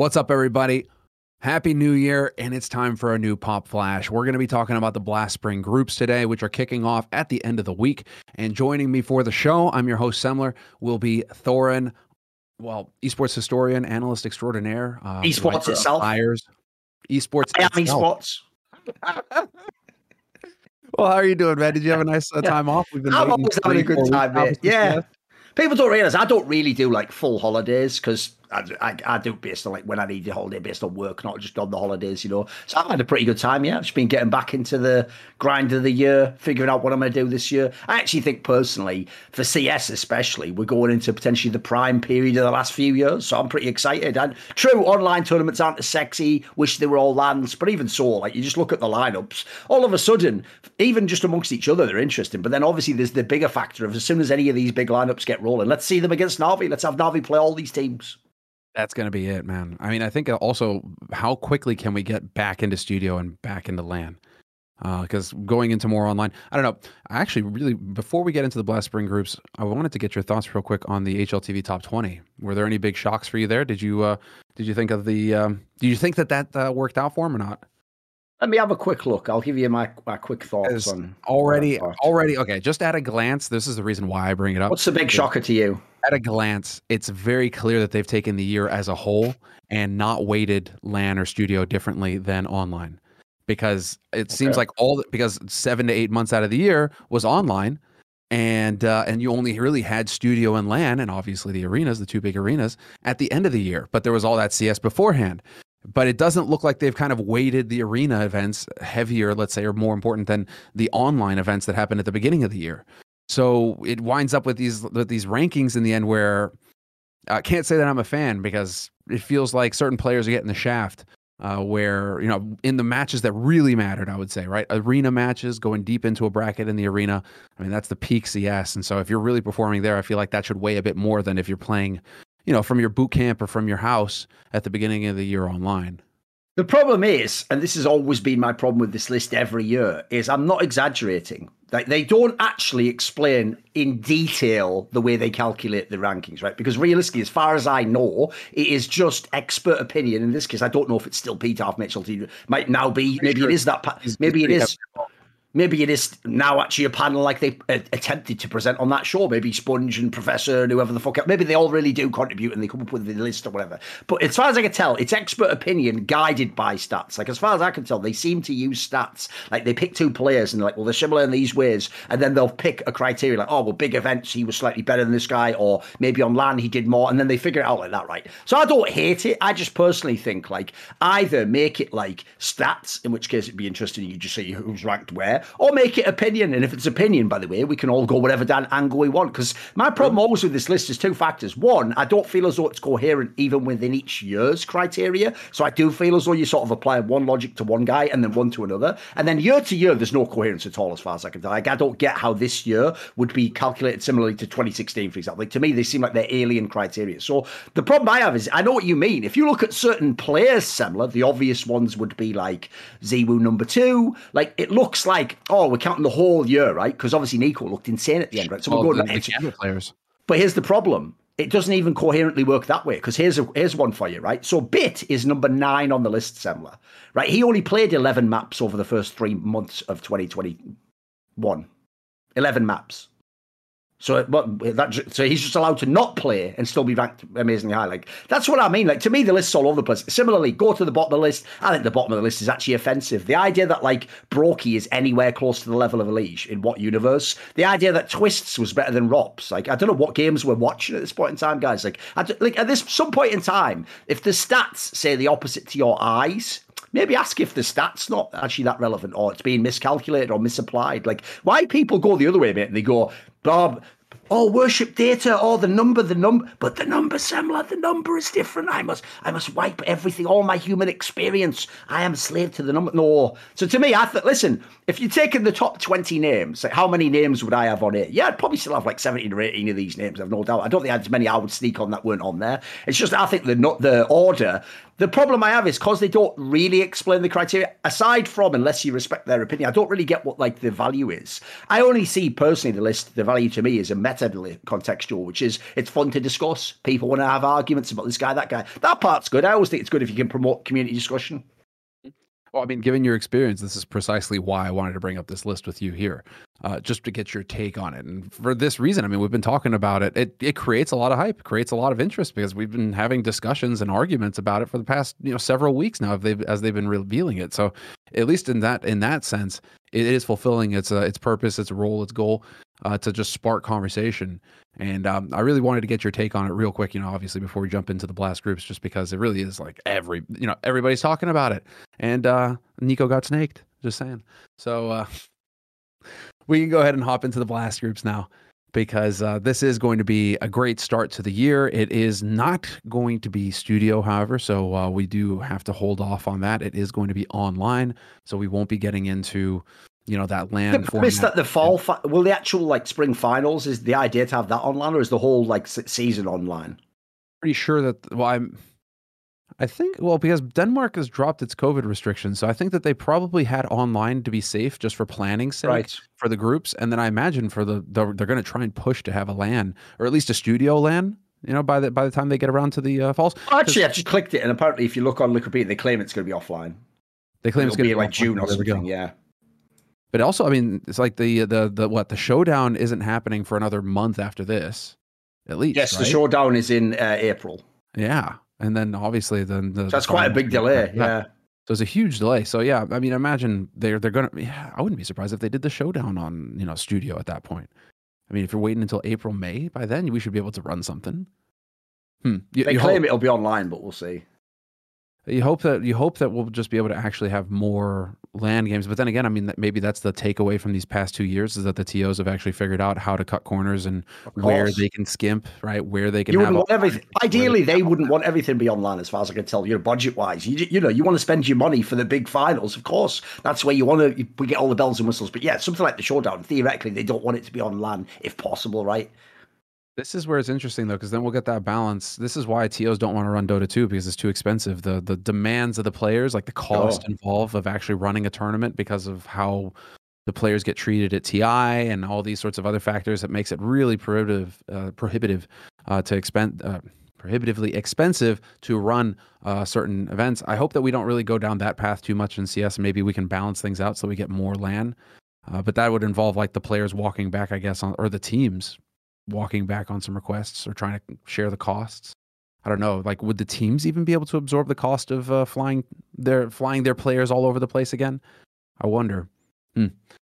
What's up, everybody? Happy New Year, and it's time for a new Pop Flash. We're going to be talking about the Blast Spring groups today, which are kicking off at the end of the week. And joining me for the show, I'm your host, Semmler, will be Thorin, well, esports historian, analyst extraordinaire, uh, esports itself, esports. I am esports. well, how are you doing, man? Did you have a nice uh, time off? We've been I'm always having a good time. Yeah. People don't realize I don't really do like full holidays because I, I, I, do based on like when I need a holiday based on work, not just on the holidays, you know. So I've had a pretty good time, yeah. I've just been getting back into the grind of the year, figuring out what I'm going to do this year. I actually think personally, for CS especially, we're going into potentially the prime period of the last few years. So I'm pretty excited. And true, online tournaments aren't as sexy. Wish they were all LANs, but even so, like you just look at the lineups, all of a sudden, even just amongst each other, they're interesting. But then obviously there's the bigger factor of as soon as any of these big lineups get rolling, let's see them against Navi. Let's have Navi play all these teams. That's going to be it, man. I mean, I think also how quickly can we get back into studio and back into LAN? Because uh, going into more online, I don't know. I actually really, before we get into the Blast Spring groups, I wanted to get your thoughts real quick on the HLTV Top 20. Were there any big shocks for you there? Did you uh, did you think of the? Um, do you think that that uh, worked out for him or not? Let me have a quick look. I'll give you my, my quick thoughts on already. Already, okay. Just at a glance, this is the reason why I bring it up. What's the big shocker to you? At a glance, it's very clear that they've taken the year as a whole and not weighted LAN or studio differently than online, because it okay. seems like all because seven to eight months out of the year was online, and uh, and you only really had studio and LAN, and obviously the arenas, the two big arenas, at the end of the year. But there was all that CS beforehand but it doesn't look like they've kind of weighted the arena events heavier, let's say, or more important than the online events that happened at the beginning of the year. So it winds up with these with these rankings in the end where I can't say that I'm a fan because it feels like certain players are getting the shaft. Uh, where you know in the matches that really mattered, I would say, right? Arena matches, going deep into a bracket in the arena. I mean, that's the peak CS, and so if you're really performing there, I feel like that should weigh a bit more than if you're playing you know, from your boot camp or from your house at the beginning of the year online. The problem is, and this has always been my problem with this list every year, is I'm not exaggerating. Like they don't actually explain in detail the way they calculate the rankings, right? Because realistically, as far as I know, it is just expert opinion. In this case, I don't know if it's still Peter Half Mitchell. Might now be. Maybe it is that. Maybe it is maybe it is now actually a panel like they uh, attempted to present on that show. Maybe Sponge and Professor and whoever the fuck. Maybe they all really do contribute and they come up with the list or whatever. But as far as I can tell, it's expert opinion guided by stats. Like as far as I can tell, they seem to use stats. Like they pick two players and like, well, they're similar in these ways, and then they'll pick a criteria like, oh, well, big events he was slightly better than this guy, or maybe on LAN, he did more, and then they figure it out like that, right? So I don't hate it. I just personally think like either make it like stats, in which case it'd be interesting. You just see who's ranked where, or make it opinion. And if it's opinion, by the way, we can all go whatever angle we want. Because my problem always with this list is two factors. One, I don't feel as though it's coherent even within each year's criteria. So I do feel as though you sort of apply one logic to one guy and then one to another. And then year to year, there's no coherence at all, as far as I can tell. Like, I don't get how this year would be calculated similarly to 2016, for example. Like, to me, they seem like they're alien criteria. So the problem I have is I know what you mean. If you look at certain players similar, the obvious ones would be like ZywOo number two. Like, it looks like, oh, we're counting the whole year, right? Because obviously NiKo looked insane at the end, right? So we're going to the, the players. But here's the problem. It doesn't even coherently work that way because here's a, here's one for you, right? So b1t is number nine on the list, Semmler, right? He only played 11 maps over the first three months of 2021. 11 maps. So but that so he's just allowed to not play and still be ranked amazingly high. Like that's what I mean. Like to me, the list's all over the place. Similarly, go to the bottom of the list. I think the bottom of the list is actually offensive. The idea that like broky is anywhere close to the level of a Elige in what universe? The idea that Twistzz was better than Ropz. Like I don't know what games we're watching at this point in time, guys. Like like at this some point in time, if the stats say the opposite to your eyes, maybe ask if the stats not actually that relevant or it's being miscalculated or misapplied. Like why people go the other way, mate, and they go, Bob, oh worship data oh the number the number but the number similar the number is different. I must i must wipe everything all my human experience. I am a slave to the number no. So to me i thought listen if you're taking the top 20 names like how many names would i have on it? Yeah i'd probably still have like 17 or 18 of these names i've no doubt. I don't think i had as many i would sneak on that weren't on there. It's just i think the the order the problem I have is because they don't really explain the criteria. Aside from, unless you respect their opinion, I don't really get what like the value is. I only see personally the list. The value to me is a meta contextual, which is it's fun to discuss. People want to have arguments about this guy, that guy. That part's good. I always think it's good if you can promote community discussion. Well, I mean, given your experience, this is precisely why I wanted to bring up this list with you here, uh, just to get your take on it. And for this reason, I mean, we've been talking about it. It it creates a lot of hype, creates a lot of interest because we've been having discussions and arguments about it for the past you know several weeks now. They've as they've been revealing it, so at least in that in that sense, it is fulfilling its uh, its purpose, its role, its goal uh, to just spark conversation. And um, I really wanted to get your take on it real quick. You know, obviously before we jump into the blast groups, just because it really is like every you know everybody's talking about it. And uh, NiKo got snaked. Just saying. So uh, we can go ahead and hop into the blast groups now because uh, this is going to be a great start to the year. It is not going to be studio, however, so uh, we do have to hold off on that. It is going to be online, so we won't be getting into you know that LAN. The premise that the fall, fi- well, the actual like spring finals is the idea to have that online, or is the whole like season online? Pretty sure that. Well, I'm. I think well because Denmark has dropped its COVID restrictions, so I think that they probably had online to be safe just for planning sake right. for the groups, and then I imagine for the, the they're going to try and push to have a LAN or at least a studio LAN. You know, by the by the time they get around to the uh, falls. Actually, I've just clicked it, and apparently, if you look on Liquid they claim it's going to be offline. They claim It'll it's going to be like June or something. Yeah. But also, I mean, it's like the the the what the showdown isn't happening for another month after this, at least. Yes, right? the showdown is in uh, April. Yeah, and then obviously then the, so that's quite a big delay. Yeah. So it's a huge delay. So yeah, I mean, imagine they're they're gonna. Yeah, I wouldn't be surprised if they did the showdown on you know studio at that point. I mean, if you're waiting until April May, by then we should be able to run something. Hmm. You, they you claim hope, it'll be online, but we'll see. You hope that you hope that we'll just be able to actually have more LAN games. But then again, I mean, maybe that's the takeaway from these past two years is that the TOs have actually figured out how to cut corners and where they can skimp, right? Where they can. You wouldn't want everything. Ideally, they, they wouldn't want everything be online, as far as I can tell. You know, budget wise, you you know, you want to spend your money for the big finals, of course. That's where you want to we get all the bells and whistles. But yeah, something like the showdown. Theoretically, they don't want it to be online if possible, right? This is where it's interesting though, because then we'll get that balance. This is why TOs don't want to run Dota 2 because it's too expensive. The the demands of the players, like the cost oh. involved of actually running a tournament because of how the players get treated at TI and all these sorts of other factors that makes it really prohibitive uh, prohibitive uh, to expend uh, prohibitively expensive to run uh, certain events. I hope that we don't really go down that path too much in CS. Maybe we can balance things out so we get more LAN. Uh, but that would involve like the players walking back, I guess, on, or the teams walking back on some requests or trying to share the costs. I don't know. Like, would the teams even be able to absorb the cost of uh, flying their flying their players all over the place again? I wonder. Hmm.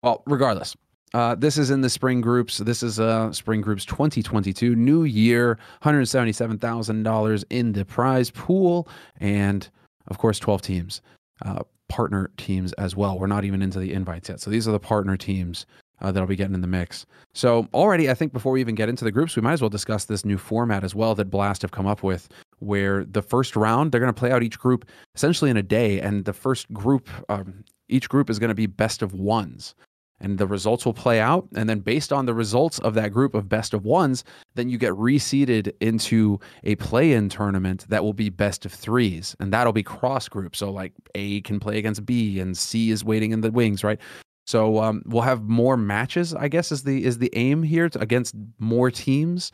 Well, regardless, uh, this is in the spring groups. This is uh, spring groups 2022, new year, $177,000 in the prize pool, and of course, 12 teams, uh, partner teams as well. We're not even into the invites yet. So these are the partner teams uh, that'll be getting in the mix. So, already, I think before we even get into the groups, we might as well discuss this new format as well that Blast have come up with, where the first round, they're going to play out each group essentially in a day. And the first group, um, each group is going to be best of ones. And the results will play out. And then, based on the results of that group of best of ones, then you get reseeded into a play in tournament that will be best of threes. And that'll be cross group. So, like A can play against B, and C is waiting in the wings, right? So um, we'll have more matches. I guess is the is the aim here to, against more teams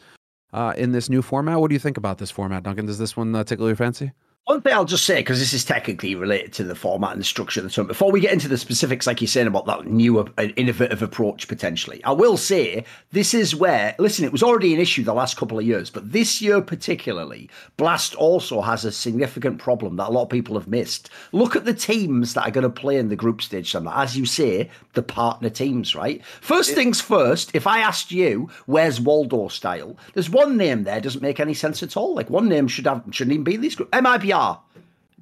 uh, in this new format. What do you think about this format, Duncan? Does this one uh, tickle your fancy? One thing I'll just say, because this is technically related to the format and the structure of the tournament, before we get into the specifics, like you're saying about that new, uh, innovative approach potentially, I will say this is where, listen, it was already an issue the last couple of years, but this year particularly, Blast also has a significant problem that a lot of people have missed. Look at the teams that are going to play in the group stage, Sam. As you say, the partner teams, right? First it, things first, if I asked you, where's Waldo style? There's one name there, doesn't make any sense at all. Like one name should have, shouldn't even be in these groups. MIBR are.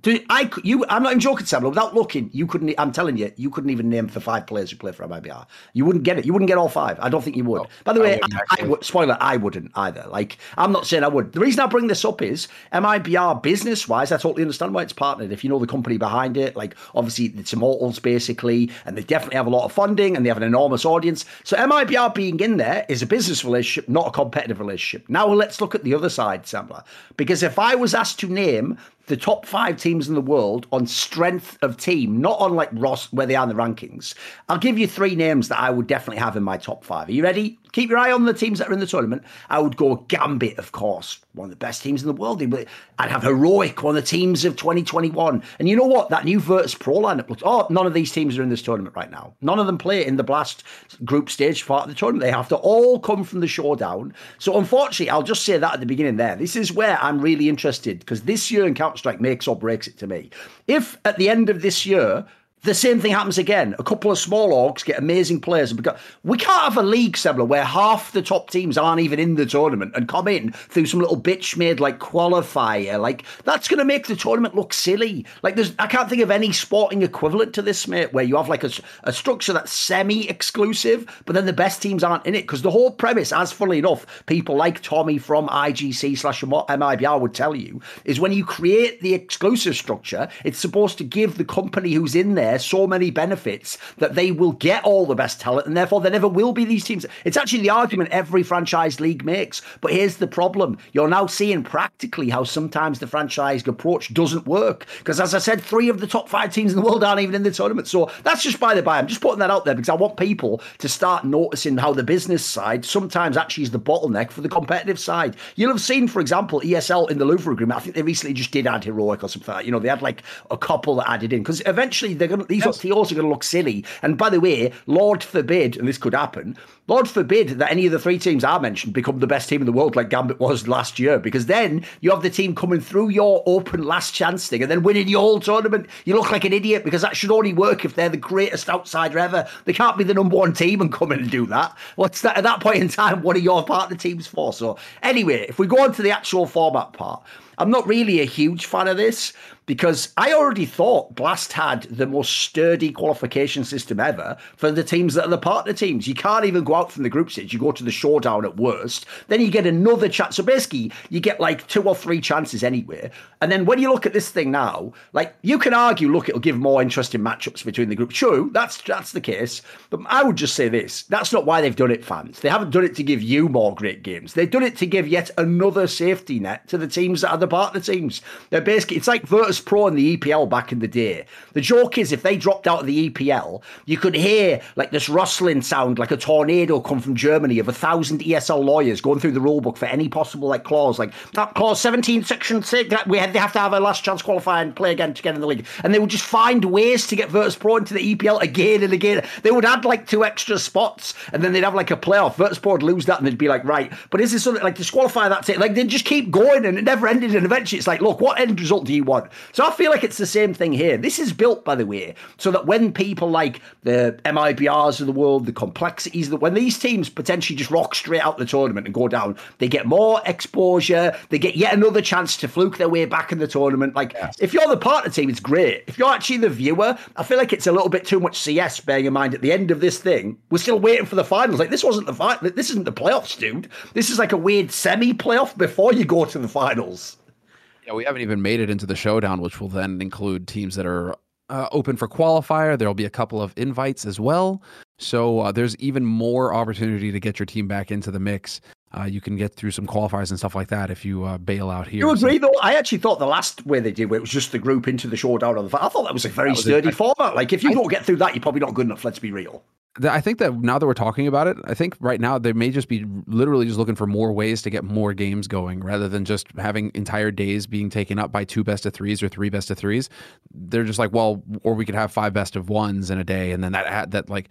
Do I? You? I'm not even joking, Sam. Without looking, you couldn't. I'm telling you, you couldn't even name the five players who play for MIBR. You wouldn't get it. You wouldn't get all five. I don't think you would. By the way, I, I, I would. Spoiler: I wouldn't either. Like, I'm not saying I would. The reason I bring this up is MIBR business-wise, I totally understand why it's partnered. If you know the company behind it, like obviously it's Immortals basically, and they definitely have a lot of funding and they have an enormous audience. So MIBR being in there is a business relationship, not a competitive relationship. Now let's look at the other side, Semmler. Because if I was asked to name the top five teams in the world on strength of team, not on like Ross where they are in the rankings. I'll give you three names that I would definitely have in my top five. Are you ready? Keep your eye on the teams that are in the tournament. I would go Gambit, of course, one of the best teams in the world. I'd have Heroic, one of the teams of 2021. And you know what? That new Virtus Pro lineup looks. Oh, none of these teams are in this tournament right now. None of them play in the Blast group stage part of the tournament. They have to all come from the showdown. So unfortunately, I'll just say that at the beginning there. This is where I'm really interested because this year in Counter Strike makes or breaks it to me. If at the end of this year the same thing happens again. A couple of small orgs get amazing players. We can't have a league, similar where half the top teams aren't even in the tournament and come in through some little bitch made like qualifier. Like that's going to make the tournament look silly. Like there's, I can't think of any sporting equivalent to this, mate, where you have like a, a structure that's semi-exclusive, but then the best teams aren't in it. Because the whole premise, as funnily enough, people like Tommy from IGC slash MIBR would tell you, is when you create the exclusive structure, it's supposed to give the company who's in there there so many benefits that they will get all the best talent and therefore there never will be these teams. It's actually the argument every franchise league makes. But here's the problem you're now seeing practically how sometimes the franchise approach doesn't work. Because as I said, three of the top five teams in the world aren't even in the tournament. So that's just by the by. I'm just putting that out there because I want people to start noticing how the business side sometimes actually is the bottleneck for the competitive side. You'll have seen, for example, ESL in the Louvre agreement. I think they recently just did add heroic or something like that. You know, they had like a couple that added in because eventually they're going to these yes. Are going to look silly. And by the way, Lord forbid, and this could happen, Lord forbid that any of the three teams I mentioned become the best team in the world like Gambit was last year, because then you have the team coming through your open last chance thing and then winning your whole tournament. You look like an idiot because that should only work if they're the greatest outsider ever. They can't be the number one team and come in and do that. What's that at that point in time? What are your partner teams for? So anyway, if we go on to the actual format part, I'm not really a huge fan of this because I already thought Blast had the most sturdy qualification system ever for the teams that are the partner teams. You can't even go out from the group stage. You go to the showdown at worst. Then you get another chance. So basically, you get like two or three chances anywhere. And then when you look at this thing now, like you can argue, look, it'll give more interesting matchups between the groups. True, that's that's the case. But I would just say this: that's not why they've done it, fans. They haven't done it to give you more great games. They've done it to give yet another safety net to the teams that are the partner teams. They're basically it's like Virtus Pro and the EPL back in the day. The joke is, if they dropped out of the EPL, you could hear like this rustling sound, like a tornado come from Germany of a thousand ESL lawyers going through the rulebook for any possible like clause, like that clause 17, section six. We had, they have to have a last chance qualify and play again to get in the league, and they would just find ways to get Virtus Pro into the EPL again and again. They would add like two extra spots, and then they'd have like a playoff. Virtus Pro would lose that, and they'd be like, right, but is this something like disqualify? That's it. Like they just keep going, and it never ended. And eventually, it's like, look, what end result do you want? So I feel like it's the same thing here. This is built, by the way, so that when people like the MIBRs of the world, the complexities, that when these teams potentially just rock straight out the tournament and go down, they get more exposure, they get yet another chance to fluke their way back in the tournament. Like, yes. if you're the partner team, it's great. If you're actually the viewer, I feel like it's a little bit too much CS, bearing in mind at the end of this thing, we're still waiting for the finals. Like, this wasn't the fight, this isn't the playoffs, dude. This is like a weird semi playoff before you go to the finals. Yeah, we haven't even made it into the showdown, which will then include teams that are uh, open for qualifier. There'll be a couple of invites as well. So uh, there's even more opportunity to get your team back into the mix. Uh, you can get through some qualifiers and stuff like that if you uh, bail out here. You agree, so, though? I actually thought the last way they did it was just the group into the showdown. The, I thought that was a very was sturdy format. Like, if you I, don't get through that, you're probably not good enough. Let's be real. I think that now that we're talking about it, I think right now they may just be literally just looking for more ways to get more games going rather than just having entire days being taken up by two best of threes or three best of threes. They're just like, well, or we could have five best of ones in a day, and then that that like.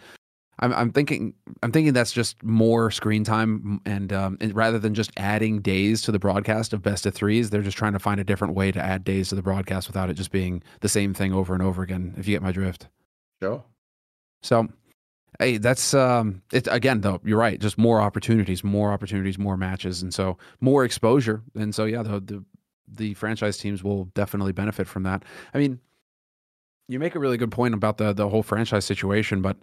I'm, I'm thinking I'm thinking that's just more screen time and, um, and rather than just adding days to the broadcast of best of threes, they're just trying to find a different way to add days to the broadcast without it just being the same thing over and over again. If you get my drift. Sure. So Hey, that's um, it again though. You're right. Just more opportunities, more opportunities, more matches, and so more exposure. And so yeah, the the, the franchise teams will definitely benefit from that. I mean, you make a really good point about the the whole franchise situation, but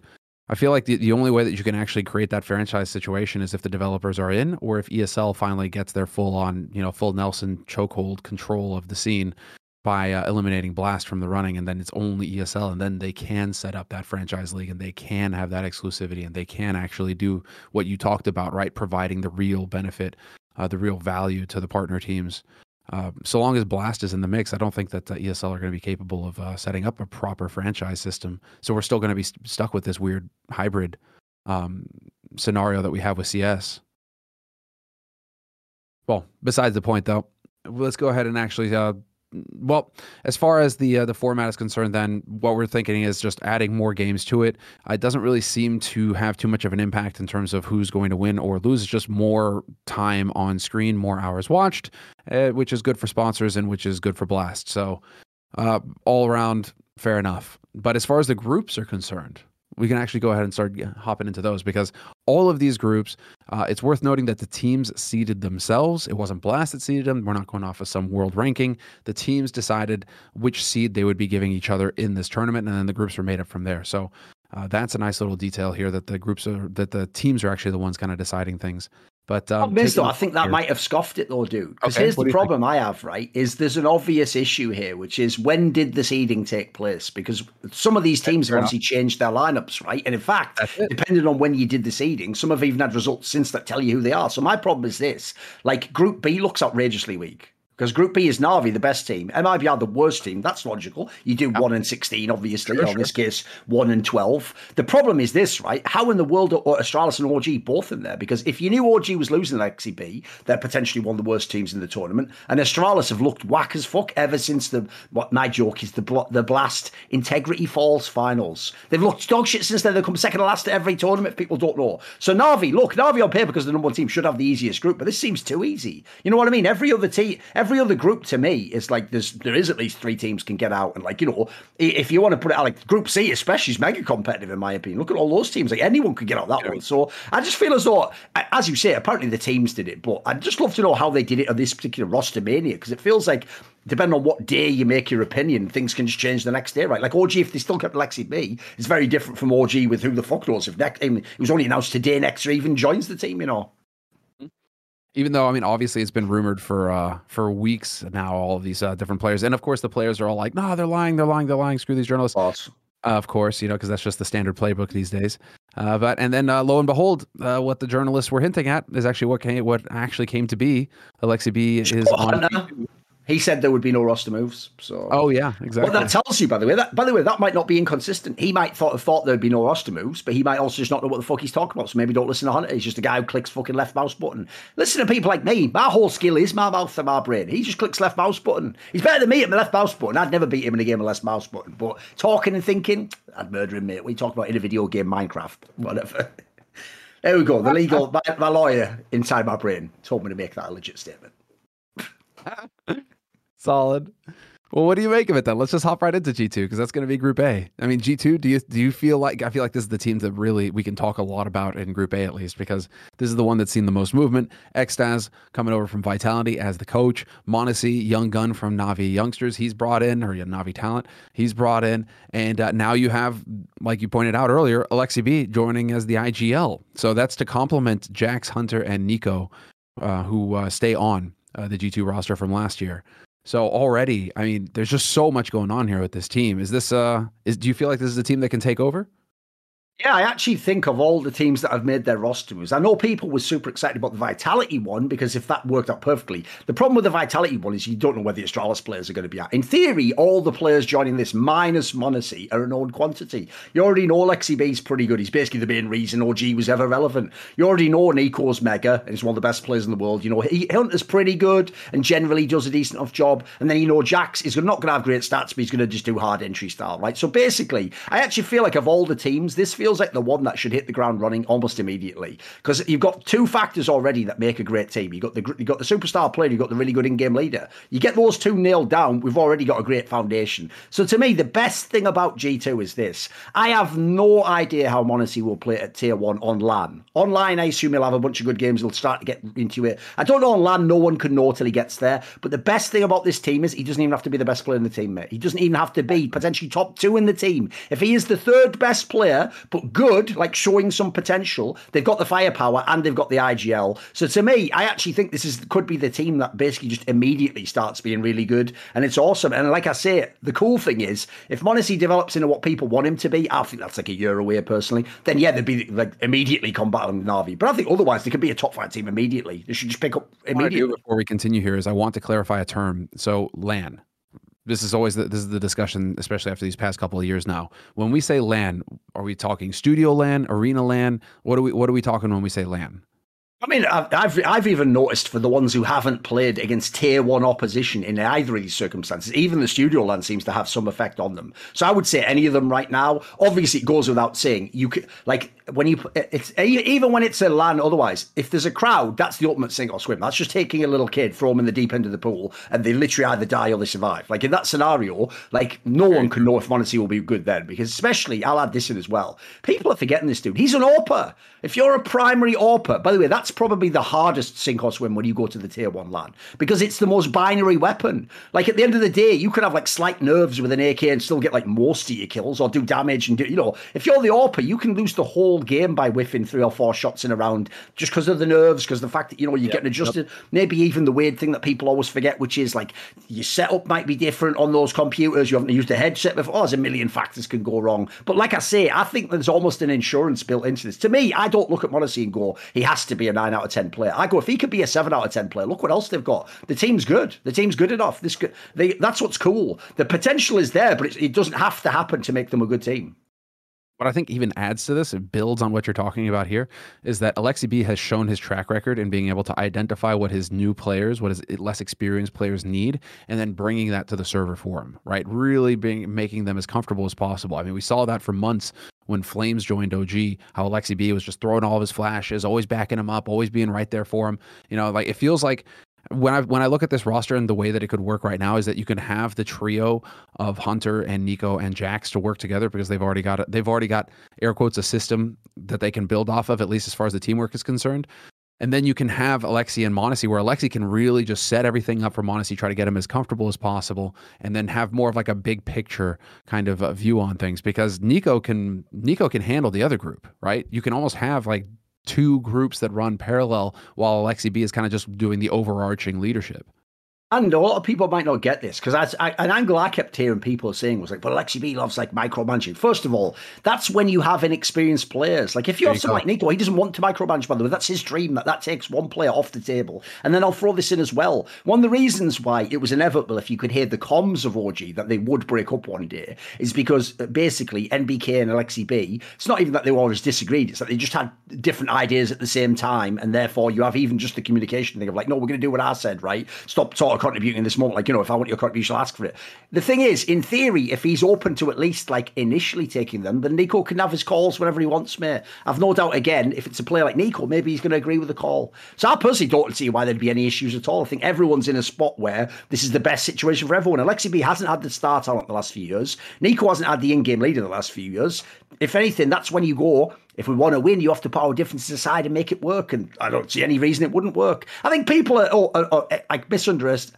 I feel like the, the only way that you can actually create that franchise situation is if the developers are in, or if ESL finally gets their full on, you know, full Nelson chokehold control of the scene by uh, eliminating Blast from the running, and then it's only ESL, and then they can set up that franchise league, and they can have that exclusivity, and they can actually do what you talked about, right? Providing the real benefit, uh, the real value to the partner teams. Uh, so long as Blast is in the mix, I don't think that the ESL are going to be capable of uh, setting up a proper franchise system. So we're still going to be st- stuck with this weird hybrid um, scenario that we have with CS. Well, besides the point though, let's go ahead and actually uh, well, as far as the uh, the format is concerned, then what we're thinking is just adding more games to it. It doesn't really seem to have too much of an impact in terms of who's going to win or lose. It's just more time on screen, more hours watched, uh, which is good for sponsors and which is good for Blast. So, uh, all around, fair enough. But as far as the groups are concerned, we can actually go ahead and start hopping into those because all of these groups, uh, it's worth noting that the teams seeded themselves. It wasn't Blast that seeded them. We're not going off of some world ranking. The teams decided which seed they would be giving each other in this tournament, and then the groups were made up from there. So uh, that's a nice little detail here that the groups are that the teams are actually the ones kind of deciding things. But um, though, I think that here. might have scoffed it though, dude. Because okay, here's the problem think? I have, right? Is there's an obvious issue here, which is when did the seeding take place? Because some of these teams have obviously changed their lineups, right? And in fact, depending on when you did the seeding, some have even had results since that tell you who they are. So my problem is this: like Group B looks outrageously weak. Because Group B is Navi, the best team. MIBR the worst team. That's logical. You do yep. 1 and 16, obviously. Sure, in sure. this case, 1 and 12. The problem is this, right? How in the world are Astralis and OG both in there? Because if you knew OG was losing Lexi XCB, they're potentially one of the worst teams in the tournament. And Astralis have looked whack as fuck ever since the, what my joke is, the, the Blast Integrity Falls finals. They've looked dog shit since then. They've come second to last at every tournament. People don't know. So Navi, look, Navi on paper because the number one team should have the easiest group, but this seems too easy. You know what I mean? Every other team, every other group to me is like there's there is at least three teams can get out, and like you know, if you want to put it out like Group C, especially is mega competitive in my opinion. Look at all those teams; like anyone could get out that yeah. one. So I just feel as though, as you say, apparently the teams did it, but I'd just love to know how they did it on this particular roster mania because it feels like depending on what day you make your opinion, things can just change the next day, right? Like OG, if they still kept Lexi B, it's very different from OG with who the fuck knows. If next, it was only announced today, next year even joins the team, you know even though I mean, obviously, it's been rumored for uh, for weeks now. All of these uh, different players, and of course, the players are all like, "No, they're lying, they're lying, they're lying." Screw these journalists. Uh, of course, you know, because that's just the standard playbook these days. Uh, but and then uh, lo and behold, uh, what the journalists were hinting at is actually what came, what actually came to be. Aleksib is on. He said there would be no roster moves. So oh yeah, exactly. What that tells you, by the way, that by the way, that might not be inconsistent. He might thought have thought there'd be no roster moves, but he might also just not know what the fuck he's talking about. So maybe don't listen to Hunter. He's just a guy who clicks fucking left mouse button. Listen to people like me. My whole skill is my mouth and my brain. He just clicks left mouse button. He's better than me at my left mouse button. I'd never beat him in a game of left mouse button. But talking and thinking, I'd murder him, mate. We talk about in a video game, Minecraft, whatever. there we go. The legal, my, my lawyer inside my brain told me to make that a legit statement. Solid. Well, what do you make of it then? Let's just hop right into G two because that's going to be Group A. I mean, G two. Do you do you feel like I feel like this is the team that really we can talk a lot about in Group A at least because this is the one that's seen the most movement. Extaz coming over from Vitality as the coach. m0NESY, young gun from Navi Youngsters, he's brought in or Navi Talent, he's brought in, and uh, now you have, like you pointed out earlier, Aleksib joining as the IGL. So that's to complement JaCkz Hunter and NiKo, uh, who uh, stay on uh, the G two roster from last year. So already, I mean, there's just so much going on here with this team. Is this uh is do you feel like this is a team that can take over? Yeah, I actually think of all the teams that have made their roster moves. I know people were super excited about the Vitality one because if that worked out perfectly, the problem with the Vitality one is you don't know where the Astralis players are going to be at. In theory, all the players joining this minus m0NESY are a known quantity. You already know Lexi B is pretty good. He's basically the main reason OG was ever relevant. You already know NiKo's mega and he's one of the best players in the world. You know, Hunter's pretty good and generally does a decent enough job. And then you know JaCkz is not going to have great stats, but he's going to just do hard entry style, right? So basically, I actually feel like of all the teams, this feels like the one that should hit the ground running almost immediately because you've got two factors already that make a great team. You got the you got the superstar player, you've got the really good in-game leader. You get those two nailed down, we've already got a great foundation. So to me, the best thing about G2 is this: I have no idea how m0NESY will play at tier one on LAN. Online, I assume he'll have a bunch of good games. He'll start to get into it. I don't know on LAN. No one can know till he gets there. But the best thing about this team is he doesn't even have to be the best player in the team, mate. He doesn't even have to be potentially top two in the team. If he is the third best player, but good like showing some potential. They've got the firepower and they've got the IGL. So to me, I actually think this is could be the team that basically just immediately starts being really good, and it's awesome. And like I say, the cool thing is if m0NESY develops into what people want him to be, I think that's like a year away personally. Then yeah, they'd be like immediately combating Navi. But I think otherwise they could be a top five team immediately. They should just pick up immediately. before we continue here is I want to clarify a term. So LAN this is always the, this is the discussion, especially after these past couple of years now. When we say LAN, are we talking studio LAN, arena LAN? What are we what are we talking when we say LAN? I mean, I've I've even noticed for the ones who haven't played against tier one opposition in either of these circumstances, even the studio LAN seems to have some effect on them. So I would say any of them right now. Obviously, it goes without saying. You could like when you it's even when it's a LAN. Otherwise, if there's a crowd, that's the ultimate sink or swim. That's just taking a little kid, throw them in the deep end of the pool, and they literally either die or they survive. Like in that scenario, like no one can know if m0NESY will be good then, because especially I'll add this in as well. People are forgetting this dude. He's an AWPer. If you're a primary AWPer, by the way, that's probably the hardest sink or swim when you go to the tier one LAN because it's the most binary weapon. Like at the end of the day, you can have like slight nerves with an AK and still get like most of your kills or do damage and do, you know, if you're the AWPer, you can lose the whole game by whiffing three or four shots in a round just because of the nerves, because the fact that, you know, you're yep, getting adjusted. Yep. Maybe even the weird thing that people always forget, which is like your setup might be different on those computers. You haven't used a headset before. Oh, there's a million factors can go wrong. But like I say, I think there's almost an insurance built into this. To me, I don't look at m0NESY and go, he has to be a nine out of 10 player. I go, if he could be a seven out of 10 player, look what else they've got. The team's good. The team's good enough. This they, That's what's cool. The potential is there, but it, it doesn't have to happen to make them a good team what I think even adds to this, it builds on what you're talking about here, is that Aleksib has shown his track record in being able to identify what his new players, what his less experienced players need, and then bringing that to the server for him, right? Really being making them as comfortable as possible. I mean, we saw that for months when flameZ joined OG, how Aleksib was just throwing all of his flashes, always backing him up, always being right there for him. You know, like it feels like when I when I look at this roster and the way that it could work right now is that you can have the trio of Hunter and NiKo and JaCkz to work together because they've already got. They've already got air quotes a system that they can build off of at least as far as the teamwork is concerned. And then you can have Alexi and m0NESY, where Alexi can really just set everything up for m0NESY, try to get him as comfortable as possible, and then have more of like a big picture kind of uh, view on things. Because NiKo can NiKo can handle the other group, right? You can almost have like two groups that run parallel while Aleksib is kind of just doing the overarching leadership. And a lot of people might not get this because an angle I kept hearing people saying was like, "But Aleksib loves like micromanaging." First of all, that's when you have inexperienced players. Like if you have someone like NiKo, he doesn't want to micromanage. By the way, that's his dream. That that takes one player off the table. And then I'll throw this in as well. One of the reasons why it was inevitable, if you could hear the comms of OG, that they would break up one day, is because uh, basically NBK and Aleksib. It's not even that they always disagreed; it's that they just had different ideas at the same time, and therefore you have even just the communication thing of like, "No, we're going to do what I said, right? Stop talking." Contributing in this moment. Like, you know, if I want your contribution, I'll ask for it. The thing is, in theory, if he's open to at least like initially taking them, then NiKo can have his calls whenever he wants, mate. I've no doubt, again, if it's a player like NiKo, maybe he's going to agree with the call. So I personally don't see why there'd be any issues at all. I think everyone's in a spot where this is the best situation for everyone. Aleksib hasn't had the star talent the last few years. NiKo hasn't had the in game lead in the last few years. If anything, that's when you go if we want to win, you have to put our differences aside and make it work. And I don't see any reason it wouldn't work. I think people are, are, are, are like misunderstand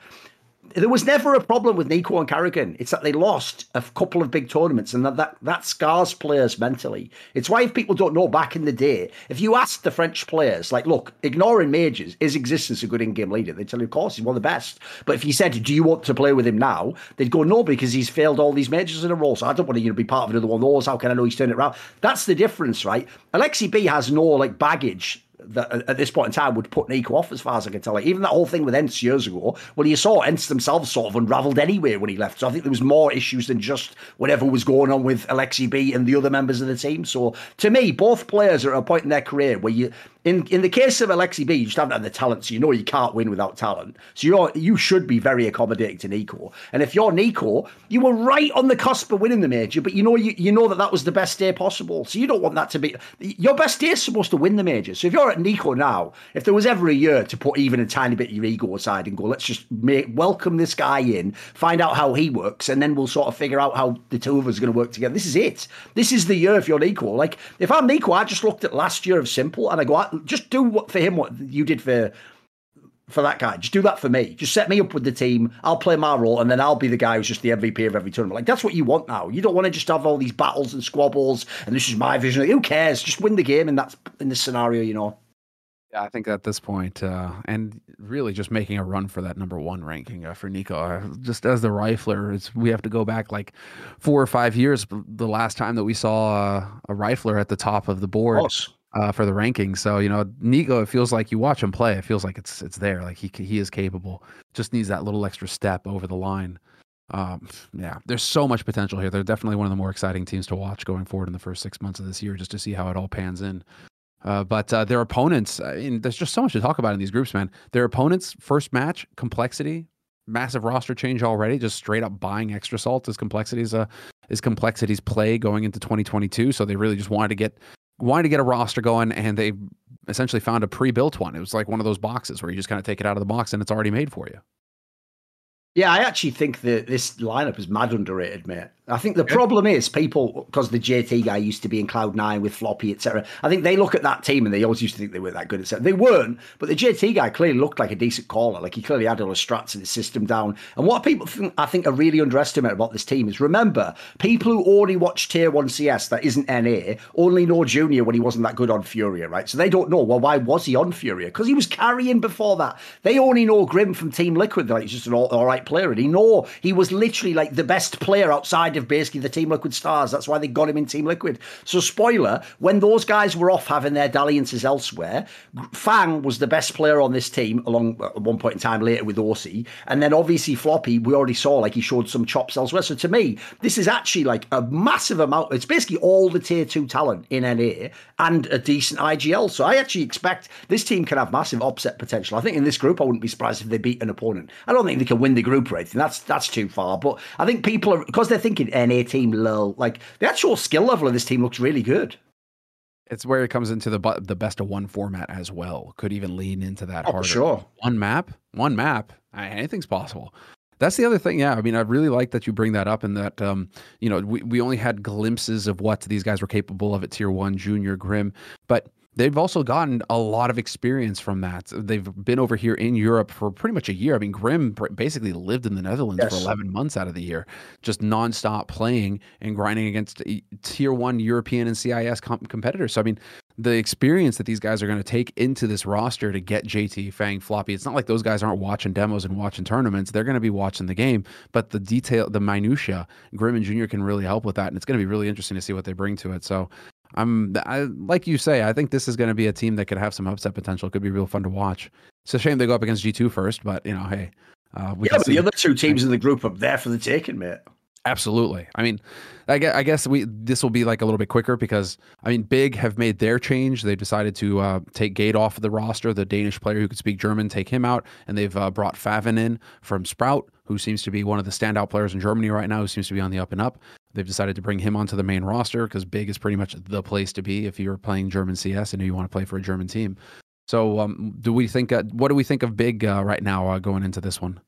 there was never a problem with NiKo and karrigan. It's that they lost a couple of big tournaments and that, that, that scars players mentally. It's why if people don't know back in the day, if you ask the French players, like, look, ignoring majors, is existence a good in-game leader? They'd tell you, of course, he's one of the best. But if you said, do you want to play with him now? They'd go, no, because he's failed all these majors in a row. So I don't want to you know, be part of another one of those. How can I know he's turned it around? That's the difference, right? Aleksib has no like baggage that uh, at this point in time would put NiKo off as far as I can tell. Like, even that whole thing with ENCE years ago, well, you saw ENCE themselves sort of unravelled anyway when he left. So I think there was more issues than just whatever was going on with Aleksib and the other members of the team. So to me, both players are at a point in their career where you in in the case of Aleksib, you just haven't had the talent, so you know you can't win without talent. So you you should be very accommodating to NiKo. And if you're NiKo, you were right on the cusp of winning the major, but you know you, you know that that was the best day possible. So you don't want that to be your best day is supposed to win the major. So if you're at NiKo now, if there was ever a year to put even a tiny bit of your ego aside and go, let's just make welcome this guy in, find out how he works, and then we'll sort of figure out how the two of us are going to work together. This is it. This is the year if you're NiKo. Like if I'm NiKo, I just looked at last year of s1mple and I go, ah, just do what for him what you did for for that guy. Just do that for me. Just set me up with the team. I'll play my role, and then I'll be the guy who's just the MVP of every tournament. Like that's what you want now. You don't want to just have all these battles and squabbles. And this is my vision. Who cares? Just win the game, and that's in this scenario, you know. Yeah, I think at this point, uh, and really just making a run for that number one ranking uh, for NiKo. Uh, just as the rifler, it's, we have to go back like four or five years. The last time that we saw uh, a rifler at the top of the board uh, for the ranking. So you know, NiKo, it feels like you watch him play. It feels like it's it's there. Like he he is capable. Just needs that little extra step over the line. Um, yeah, there's so much potential here. They're definitely one of the more exciting teams to watch going forward in the first six months of this year, just to see how it all pans in. Uh, but uh, their opponents, I mean, there's just so much to talk about in these groups, man. Their opponents' first match, complexity, massive roster change already, just straight up buying eXtra SALT is complexities uh, is complexities play going into 2022. So they really just wanted to get wanted to get a roster going, and they essentially found a pre-built one. It was like one of those boxes where you just kind of take it out of the box and it's already made for you. Yeah, I actually think that this lineup is mad underrated, mate. I think the problem is people because the JT guy used to be in Cloud Nine with Floppy, etc. I think they look at that team and they always used to think they were that good, etc. They weren't, but the JT guy clearly looked like a decent caller. Like he clearly had all the strats in the system down. And what people think, I think are really underestimated about this team is remember people who only watch Tier One CS that isn't NA only know Junior when he wasn't that good on Furia, right? So they don't know. Well, why was he on Furia? Because he was carrying before that. They only know Grim from Team Liquid. Like he's just an all, all right player, and he know he was literally like the best player outside of basically the Team Liquid stars. That's why they got him in Team Liquid. So, spoiler, when those guys were off having their dalliances elsewhere, Fang was the best player on this team along at one point in time later with oSee. And then obviously Floppy, we already saw like he showed some chops elsewhere. So to me, this is actually like a massive amount. It's basically all the tier two talent in NA and a decent IGL. So I actually expect this team can have massive upset potential. I think in this group, I wouldn't be surprised if they beat an opponent. I don't think they can win the group or anything. That's that's too far. But I think people are because they're thinking NA team low. Like the actual skill level of this team looks really good. It's where it comes into the the best of one format as well. Could even lean into that oh, harder. Sure, one map, one map. Anything's possible. That's the other thing. Yeah, I mean, I really like that you bring that up, and that um, you know, we we only had glimpses of what these guys were capable of at Tier One, Junior, Grim, but they've also gotten a lot of experience from that. They've been over here in Europe for pretty much a year. I mean, Grim basically lived in the Netherlands yes. for 11 months out of the year, just nonstop playing and grinding against eh, tier one European and CIS comp- competitors. So, I mean, the experience that these guys are going to take into this roster to get JT, Fang, Floppy, it's not like those guys aren't watching demos and watching tournaments. They're going to be watching the game, but the detail, the minutia, Grim and Junior can really help with that. And it's going to be really interesting to see what they bring to it. So, I'm I, like you say, I think this is going to be a team that could have some upset potential. It could be real fun to watch. It's a shame they go up against G2 first, but you know, hey, uh, yeah, but the other two teams in the group are there for the taking, mate. Absolutely. I mean, I guess, I guess we this will be like a little bit quicker because I mean, Big have made their change. They've decided to uh, take Gade off of the roster, the Danish player who could speak German, take him out, and they've uh, brought faveN in from Sprout, who seems to be one of the standout players in Germany right now, who seems to be on the up and up. They've decided to bring him onto the main roster because Big is pretty much the place to be if you're playing German CS and you want to play for a German team. So, um, do we think? Uh, what do we think of Big uh, right now uh, going into this one?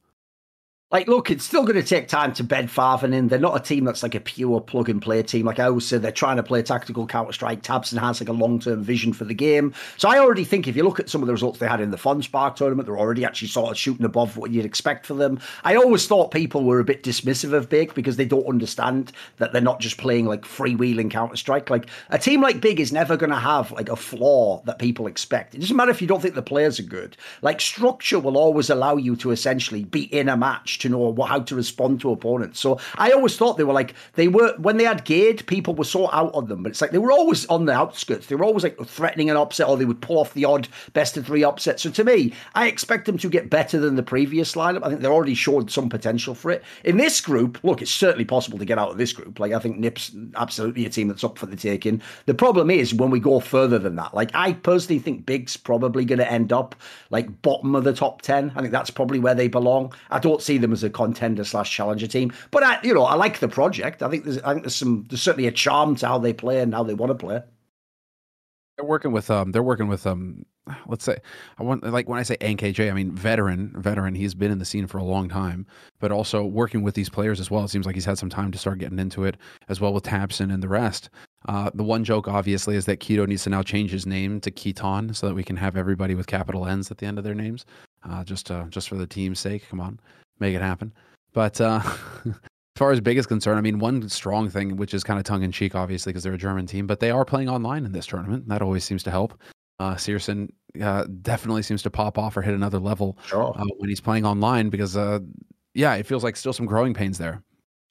Like, look, it's still going to take time to bed in. They're not a team that's like a pure plug and play team. Like I always said, they're trying to play tactical Counter Strike. TabseN has like a long term vision for the game. So I already think if you look at some of the results they had in the Spark tournament, they're already actually sort of shooting above what you'd expect for them. I always thought people were a bit dismissive of Big because they don't understand that they're not just playing like freewheeling Counter Strike. Like a team like Big is never going to have like a flaw that people expect. It doesn't matter if you don't think the players are good. Like structure will always allow you to essentially be in a match to know what how to respond to opponents. So I always thought they were like they were when they had Gade, people were so out on them, but it's like they were always on the outskirts. They were always like threatening an upset, or they would pull off the odd best of three upset. So to me, I expect them to get better than the previous lineup. I think they're already showed some potential for it. In this group, look, it's certainly possible to get out of this group. Like I think Nips absolutely a team that's up for the taking. The problem is when we go further than that. Like I personally think Big's probably going to end up like bottom of the top ten. I think that's probably where they belong. I don't see them as a contender slash challenger team. But I, you know, I like the project. I think there's, I think there's some, there's certainly a charm to how they play and how they want to play. They're working with um, they're working with um, let's say I want like when I say NKJ, I mean veteran, veteran. He's been in the scene for a long time, but also working with these players as well. It seems like he's had some time to start getting into it as well with tabseN and the rest. Uh, the one joke, obviously, is that k1to needs to now change his name to k1toN so that we can have everybody with capital N's at the end of their names, uh, just uh, just for the team's sake. Come on, make it happen. But uh, as far as big is concerned, I mean, one strong thing, which is kind of tongue in cheek, obviously, because they're a German team, but they are playing online in this tournament. That always seems to help. Uh, syrsoN uh, definitely seems to pop off or hit another level sure. uh, when he's playing online because, uh, yeah, it feels like still some growing pains there.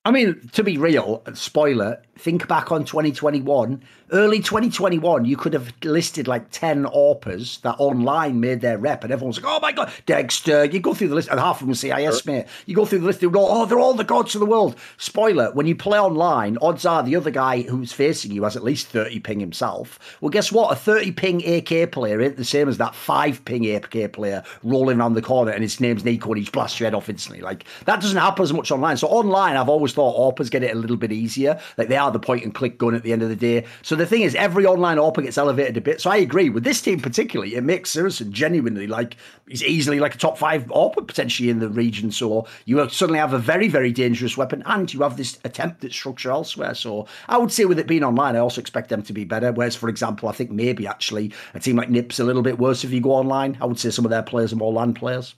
I mean, to be real, spoiler, think back on 2021. Early 2021, you could have listed like 10 AWPers that online made their rep, and everyone's like, oh my God, Dexter. You go through the list, and half of them CIS, sure. mate. You go through the list, they go, oh, they're all the gods of the world. Spoiler, when you play online, odds are the other guy who's facing you has at least 30 ping himself. Well, guess what? A 30 ping AK player ain't the same as that 5 ping AK player rolling around the corner, and his name's NiKo, and he's blast your head off instantly. Like, that doesn't happen as much online. So, online, I've always thought AWPers get it a little bit easier. Like, they are the point and click gun at the end of the day. So the thing is, every online AWPer gets elevated a bit. So I agree with this team particularly. It makes Saracen genuinely like he's easily like a top five AWPer potentially in the region. So you suddenly have a very very dangerous weapon, and you have this attempt at structure elsewhere. So I would say with it being online, I also expect them to be better. Whereas for example, I think maybe actually a team like Nips a little bit worse if you go online. I would say some of their players are more LAN players.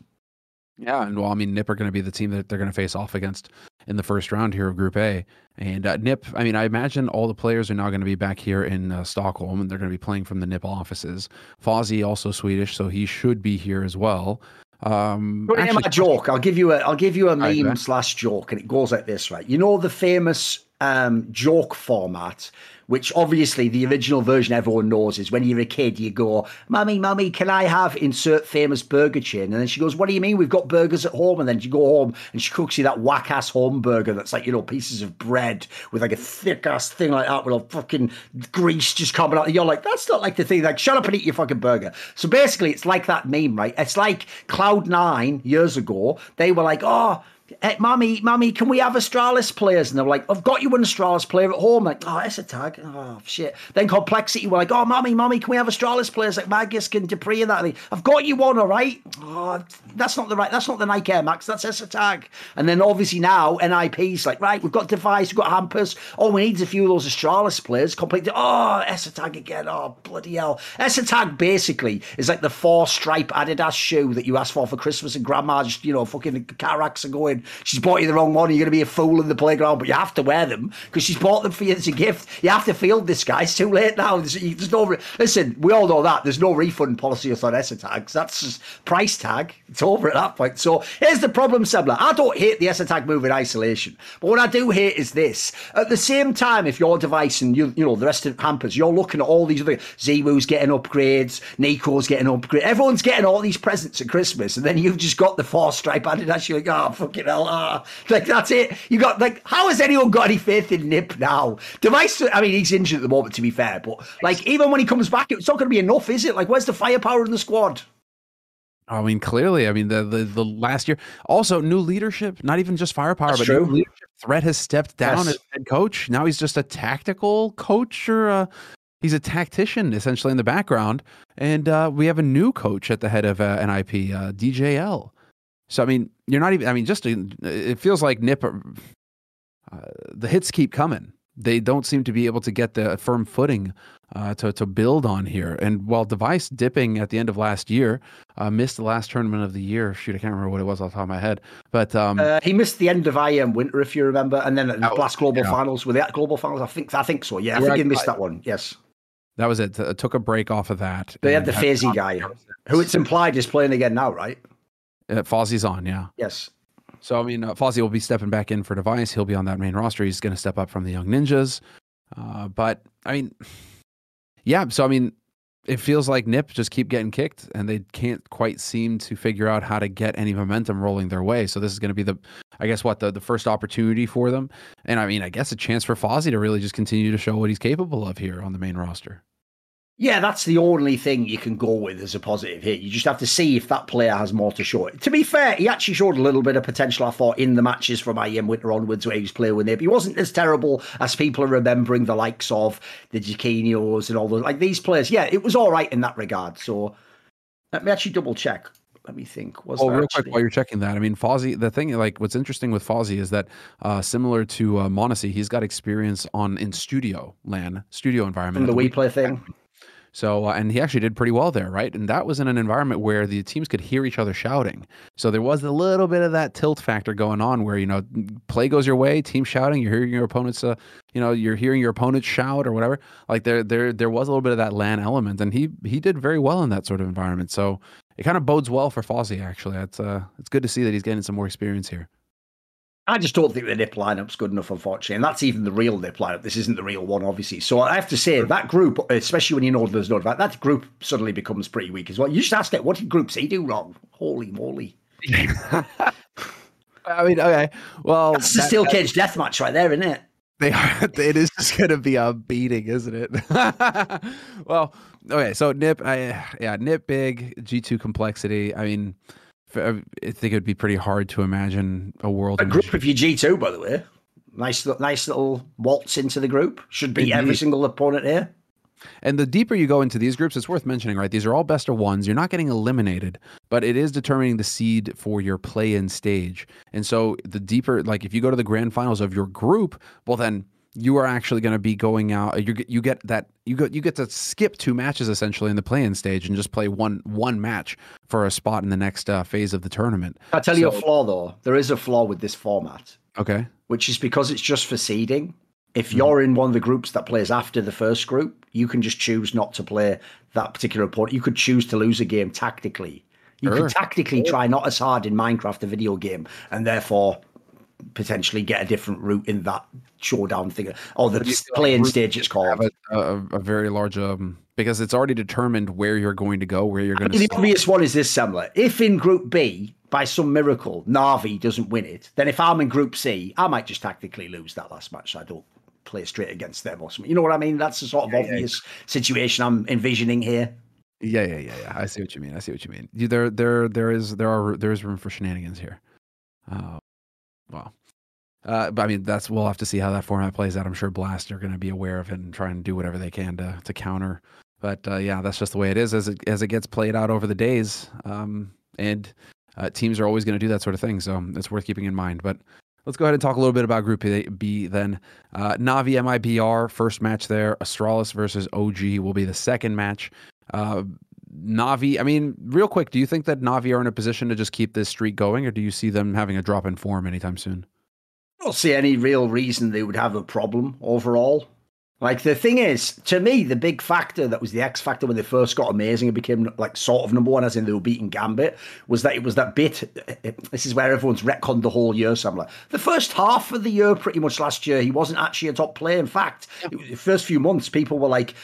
Yeah, and well, I mean, Nip are going to be the team that they're going to face off against in the first round here of Group A. And uh, Nip, I mean, I imagine all the players are now going to be back here in uh, Stockholm, and they're going to be playing from the Nip offices. Fozzy also Swedish, so he should be here as well. Um, actually, a joke. I'll give you a. I'll give you a meme right, slash joke, and it goes like this, right? You know the famous um, joke format which obviously the original version everyone knows is when you're a kid, you go, Mummy, Mummy, can I have insert famous burger chain? And then she goes, What do you mean? We've got burgers at home. And then you go home and she cooks you that whack ass home burger that's like, you know, pieces of bread with like a thick ass thing like that with a fucking grease just coming out. And you're like, That's not like the thing. Like, shut up and eat your fucking burger. So basically, it's like that meme, right? It's like Cloud9 years ago. They were like, Oh, hey, mommy, mommy, can we have Astralis players? And they're like, I've got you an Astralis player at home. Like, oh, it's a tag. Oh, shit. Then Complexity were like, oh, mommy, mommy, can we have Astralis players like Magisk and dupreeh and that? And I've got you one, all right. Oh, that's not the right, that's not the Nike Air Max, that's a tag. And then obviously now NIP's like, right, we've got dev1ce, we've got hampus. Oh, we need a few of those Astralis players. Complete. Oh, tag again. Oh, bloody hell. tag basically is like the four stripe Adidas shoe that you asked for for Christmas and grandma just, you know, fucking cataracts are going, she's bought you the wrong one. You're going to be a fool in the playground, but you have to wear them because she's bought them for you as a gift. You have to field this guy. It's too late now. There's, there's no re- listen. We all know that there's no refund policy on es3tags. That's just price tag. It's over at that point. So here's the problem, Semmler. I don't hate the es3tag move in isolation, but what I do hate is this. At the same time, if your dev1ce and you, you know the rest of the hampus, you're looking at all these other ZywOo's getting upgrades, NiKo's getting upgrades, everyone's getting all these presents at Christmas, and then you've just got the four stripe Adidas. You're like, oh fucking ah. Like that's it. You got like, how has anyone got any faith in Nip now? dev1ce. I mean, he's injured at the moment, to be fair, but like even when he comes back, it's not going to be enough, is it? Like, where's the firepower in the squad? I mean, clearly, I mean the the, the last year. Also, new leadership, not even just firepower, That's but true. new leadership. Threat has stepped down yes. as head coach. Now he's just a tactical coach, or a, he's a tactician essentially in the background. And uh, we have a new coach at the head of uh, NIP, uh, DJL. So I mean, you're not even. I mean, just to, it feels like Nip. Uh, the hits keep coming. They don't seem to be able to get the firm footing uh, to to build on here. And while dev1ce dipping at the end of last year, uh, missed the last tournament of the year. Shoot, I can't remember what it was off the top of my head. But um, uh, he missed the end of IEM Winter, if you remember, and then the last Global yeah. Finals. Were the Global Finals? I think I think so. Yeah, I think he missed that one. Yes. That was it. It took a break off of that. They had the Fazy guy, who it's implied is playing again now, right? Uh, Fozzie's on, yeah. Yes. So I mean, uh, Fozzie will be stepping back in for dev1ce. He'll be on that main roster. He's going to step up from the Young Ninjas. Uh, but I mean, yeah. So I mean, it feels like Nip just keep getting kicked, and they can't quite seem to figure out how to get any momentum rolling their way. So this is going to be the, I guess, what the the first opportunity for them, and I mean, I guess a chance for Fozzie to really just continue to show what he's capable of here on the main roster. Yeah, that's the only thing you can go with as a positive here. You just have to see if that player has more to show. To be fair, he actually showed a little bit of potential, I thought, in the matches from IEM Winter onwards where he was playing with Nip. He wasn't as terrible as people are remembering the likes of the Jaquinios and all those. Like these players, yeah, it was all right in that regard. So let me actually double check. Let me think. Was oh, real actually... quick while you're checking that, I mean, Fozzie. The thing, like, what's interesting with Fozzie is that, uh, similar to uh, m0NESY, he's got experience on in studio LAN, studio environment. The, the WePlay thing. So, uh, and he actually did pretty well there, right? And that was in an environment where the teams could hear each other shouting. So there was a little bit of that tilt factor going on where, you know, play goes your way, team shouting, you're hearing your opponents, uh, you know, you're hearing your opponents shout or whatever. Like there, there, there was a little bit of that LAN element and he, he did very well in that sort of environment. So it kind of bodes well for Fozzie, actually. It's, uh, it's good to see that he's getting some more experience here. I just don't think the NIP lineup's good enough, unfortunately. And that's even the real NIP lineup. This isn't the real one, obviously. So I have to say, that group, especially when you know there's no that, that group suddenly becomes pretty weak as well. You just ask it, what did Group C do wrong? Holy moly. I mean, okay. Well, that's the steel cage death match right there, isn't it? They are. It is just going to be a beating, isn't it? well, okay. So Nip, I, yeah, Nip big G two complexity. I mean, Uh, I think it would be pretty hard to imagine a world. A group of your G two, by the way. Nice, nice little waltz into the group. Should beat every single opponent here. And the deeper you go into these groups, it's worth mentioning, right? These are all best of ones. You're not getting eliminated, but it is determining the seed for your play in stage. And so the deeper, like if you go to the grand finals of your group, well, then you are actually going to be going out. You get you get that you get you get to skip two matches essentially in the play-in stage and just play one one match for a spot in the next uh, phase of the tournament. I tell so, you a flaw though. There is a flaw with this format. Okay. Which is because it's just for seeding. If hmm. you're in one of the groups that plays after the first group, you can just choose not to play that particular opponent. You could choose to lose a game tactically. You sure. could tactically try not as hard in Minecraft, the video game, and therefore potentially get a different route in that showdown thing or the playing stage it's called a, a, a, very large um because it's already determined where you're going to go where you're going to the obvious one is this similar if in group b by some miracle navi doesn't win it then if i'm in group c i might just tactically lose that last match so i don't play straight against them or something. You know what I mean? That's the sort of yeah, obvious yeah. situation I'm envisioning here. Yeah, yeah, yeah, yeah. I see what you mean. I see what you mean. There, there, there is, there are, there is room for shenanigans here. Uh, well, uh, but I mean, that's we'll have to see how that format plays out. I'm sure Blast are going to be aware of it and try and do whatever they can to to counter. But uh, yeah, that's just the way it is as it as it gets played out over the days. Um, and uh, teams are always going to do that sort of thing, so it's worth keeping in mind. But Let's go ahead and talk a little bit about Group B then. Uh, Navi MIBR, first match there. Astralis versus OG will be the second match. Uh, Navi, I mean, real quick, do you think that Navi are in a position to just keep this streak going, or do you see them having a drop in form anytime soon? I don't see any real reason they would have a problem overall. Like the thing is, to me, the big factor that was the X factor when they first got amazing and became like sort of number one, as in they were beating Gambit, was that it was that b1t. This is where everyone's retconned the whole year. So I'm like, the first half of the year, pretty much last year, he wasn't actually a top player. In fact, the first few months, people were like,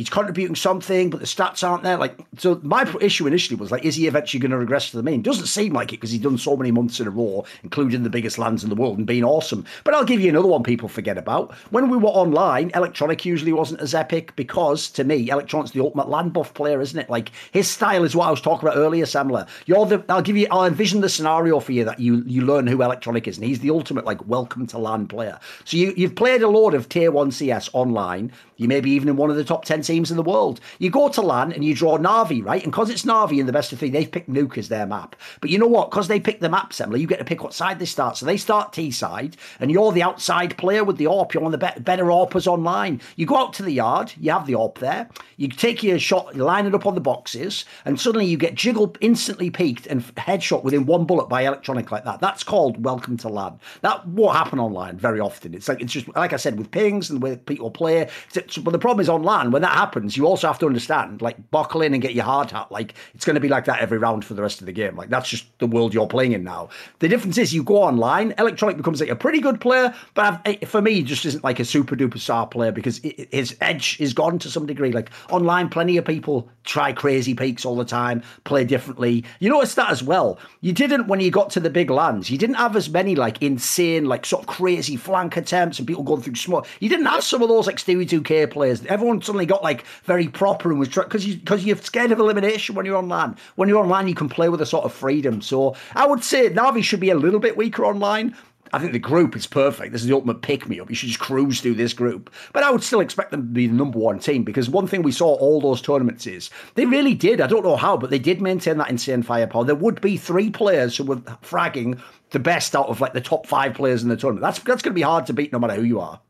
he's contributing something, but the stats aren't there. Like, so my issue initially was like, is he eventually going to regress to the main? Doesn't seem like it because he's done so many months in a row, including the biggest LANs in the world and being awesome. But I'll give you another one people forget about. When we were online, Electronic usually wasn't as epic because to me, Electronic's the ultimate LAN buff player, isn't it? Like his style is what I was talking about earlier, Semmler. You're the I'll give you I'll envision the scenario for you that you you learn who Electronic is, and he's the ultimate like welcome to LAN player. So you you've played a load of tier one CS online. You may be even in one of the top 10 teams in the world. You go to LAN and you draw Navi, right? And because it's Navi in the best of three, they've picked Nuke as their map. But you know what? Because they pick the map, Semmler, you get to pick what side they start. So they start T side, and you're the outside player with the AWP. You're one of the be- better AWPers online. You go out to the yard, you have the AWP there. You take your shot, you line it up on the boxes, and suddenly you get jiggled, instantly peeked, and headshot within one bullet by electronic like that. That's called welcome to LAN. That won't happen online very often. It's like, it's just, like I said, with pings and way people play, but the problem is online, when that happens, you also have to understand, like, buckle in and get your hard hat. Like, it's going to be like that every round for the rest of the game. Like, that's just the world you're playing in now. The difference is you go online, Electronic becomes like a pretty good player, but I've, for me, just isn't like a super duper star player because it, his edge is gone to some degree. Like, online, plenty of people try crazy peeks all the time, play differently. You notice that as well. You didn't when you got to the big LANs. You didn't have as many like insane, like sort of crazy flank attempts and people going through small. You didn't have some of those like Stewie 2K players everyone suddenly got like very proper and was because you because you're scared of elimination when you're online. When you're online, you can play with a sort of freedom. So I would say Navi should be a little bit weaker online. I think the group is perfect. This is the ultimate pick me up. You should just cruise through this group. But I would still expect them to be the number one team because one thing we saw all those tournaments is they really did. I don't know how, but they did maintain that insane firepower. There would be three players who were fragging the best out of like the top five players in the tournament. That's that's going to be hard to beat no matter who you are.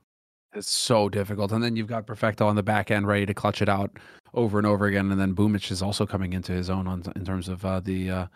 It's so difficult. And then you've got Perfecto on the back end ready to clutch it out over and over again. And then Boombl4 is also coming into his own on, in terms of uh, the uh,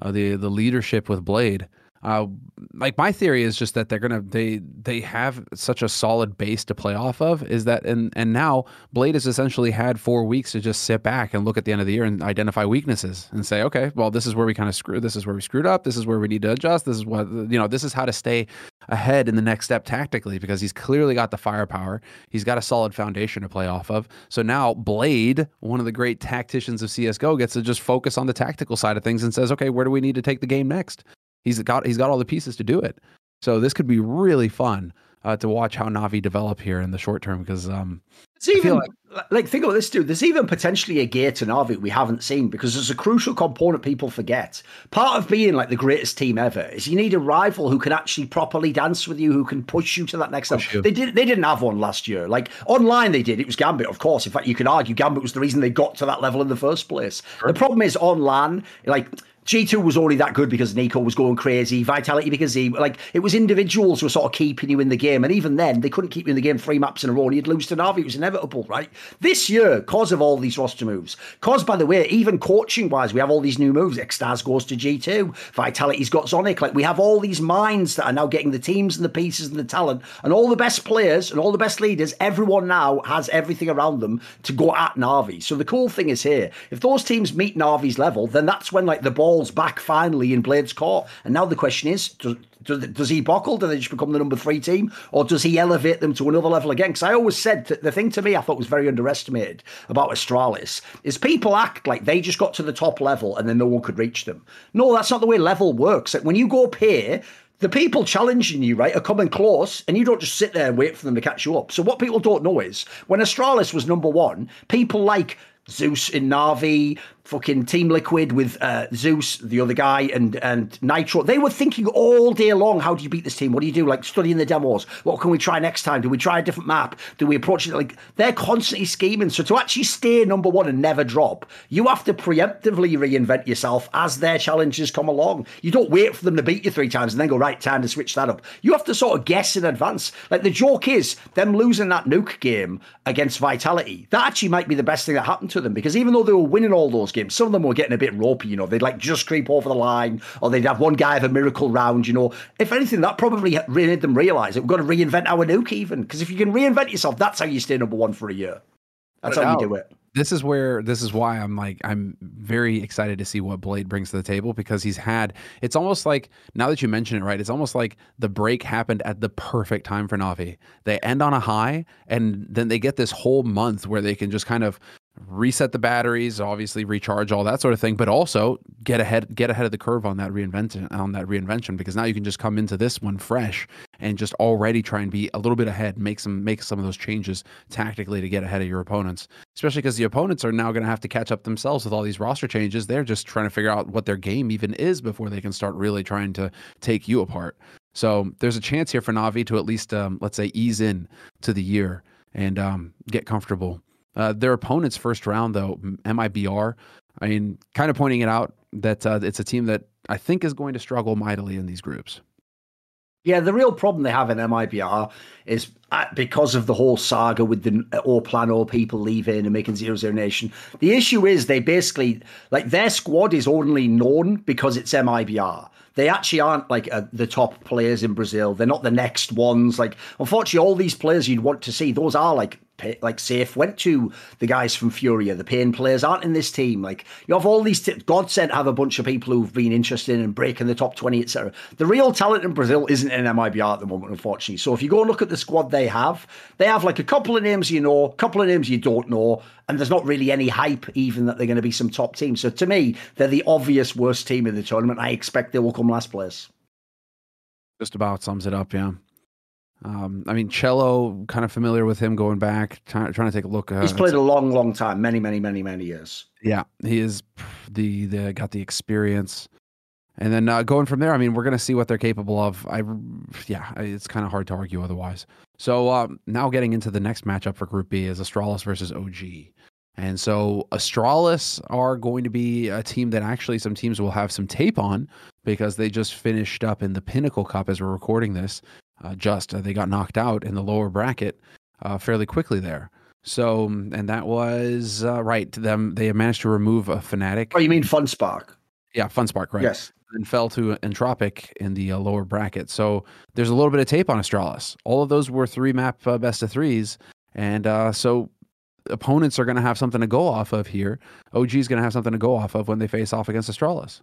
uh, the the leadership with B1ad3. Uh, like my theory is just that they're gonna they they have such a solid base to play off of. Is that and and now B1ad3 has essentially had four weeks to just sit back and look at the end of the year and identify weaknesses and say, okay, well this is where we kind of screw. This is where we screwed up. This is where we need to adjust. This is what you know. This is how to stay ahead in the next step tactically because he's clearly got the firepower. He's got a solid foundation to play off of. So now B1ad3, one of the great tacticians of CS:GO, gets to just focus on the tactical side of things and says, okay, where do we need to take the game next? He's got he's got all the pieces to do it. So this could be really fun uh, to watch how Navi develop here in the short term because um, it's even like, like, think about this, dude. There's even potentially a gear to Navi we haven't seen because there's a crucial component people forget. Part of being like the greatest team ever is you need a rival who can actually properly dance with you, who can push you to that next level. You. They did they didn't have one last year. Like online they did. It was Gambit, of course. In fact, you could argue Gambit was the reason they got to that level in the first place. Sure. The problem is online, like G2 was only that good because NiKo was going crazy. Vitality because he like it was individuals who were sort of keeping you in the game, and even then they couldn't keep you in the game three maps in a row. And you'd lose to Navi. It was inevitable, right? This year, cause of all these roster moves, cause by the way, even coaching wise, we have all these new moves. XTQZZZ goes to G2. Vitality's got Zonic. Like we have all these minds that are now getting the teams and the pieces and the talent and all the best players and all the best leaders. Everyone now has everything around them to go at Navi. So the cool thing is here, if those teams meet Navi's level, then that's when like the ball ball's back finally in B1ad3's court. And now the question is, does, does, does he buckle? Do they just become the number three team? Or does he elevate them to another level again? Because I always said the thing to me I thought was very underestimated about Astralis is people act like they just got to the top level and then no one could reach them. No, that's not the way level works. Like when you go up here, the people challenging you, right, are coming close, and you don't just sit there and wait for them to catch you up. So what people don't know is when Astralis was number one, people like Zeus in Navi, fucking Team Liquid with uh, Zeus, the other guy, and and nitr0. They were thinking all day long, how do you beat this team? What do you do? Like studying the demos. What can we try next time? Do we try a different map? Do we approach it like they're constantly scheming? So to actually stay number one and never drop, you have to preemptively reinvent yourself as their challenges come along. You don't wait for them to beat you three times and then go right time to switch that up. You have to sort of guess in advance. Like the joke is them losing that nuke game against Vitality. That actually might be the best thing that happened to them because even though they were winning all those games, some of them were getting a bit ropey, you know. They'd like just creep over the line, or they'd have one guy have a miracle round, you know. If anything, that probably made them realise that we've got to reinvent our nuke even. Because if you can reinvent yourself, that's how you stay number one for a year. That's how you do it this is where this is why I'm like I'm very excited to see what B1ad3 brings to the table because he's had it's almost like now that you mention it right it's almost like the break happened at the perfect time for Navi. They end on a high and then they get this whole month where they can just kind of reset the batteries, obviously recharge all that sort of thing, but also get ahead get ahead of the curve on that reinvention on that reinvention because now you can just come into this one fresh and just already try and be a little bit ahead, make some make some of those changes tactically to get ahead of your opponents. Especially because the opponents are now going to have to catch up themselves with all these roster changes. They're just trying to figure out what their game even is before they can start really trying to take you apart. So there's a chance here for Navi to at least um, let's say ease in to the year and um, get comfortable uh, their opponent's first round, though, MIBR, I mean, kind of pointing it out that uh, it's a team that I think is going to struggle mightily in these groups. Yeah, the real problem they have in MIBR is uh, because of the whole saga with the uh, all plan all people leaving and making zero zero nation. The issue is they basically like their squad is only known because it's MIBR. They actually aren't like uh, the top players in Brazil. They're not the next ones. Like unfortunately, all these players you'd want to see, those are like like safe went to the guys from Furia. The pain players aren't in this team. Like you have all these. T- Godsent have a bunch of people who've been interested in breaking the top twenty, etc. The real talent in Brazil isn't in MIBR at the moment, unfortunately. So if you go and look at the squad they have, they have like a couple of names you know, a couple of names you don't know, and there's not really any hype even that they're going to be some top team. So to me, they're the obvious worst team in the tournament. I expect they will come last place. Just about sums it up, yeah. Um, I mean, chelo, kind of familiar with him going back, trying, trying to take a look. Uh, He's played a long, long time, many, many, many, many years. Yeah, he is the the got the experience, and then uh, going from there. I mean, we're gonna see what they're capable of. I, yeah, it's kind of hard to argue otherwise. So um, now getting into the next matchup for Group B is Astralis versus OG. And so Astralis are going to be a team that actually some teams will have some tape on because they just finished up in the Pinnacle Cup as we're recording this uh, just uh, they got knocked out in the lower bracket uh, fairly quickly there. So, and that was uh, right. Them they managed to remove a Fnatic. Oh, you mean FunSpark? Yeah, FunSpark, right? Yes. And fell to Entropiq in the uh, lower bracket. So there's a little bit of tape on Astralis. All of those were three map uh, best of threes. And uh, so opponents are going to have something to go off of here. OG is going to have something to go off of when they face off against Astralis.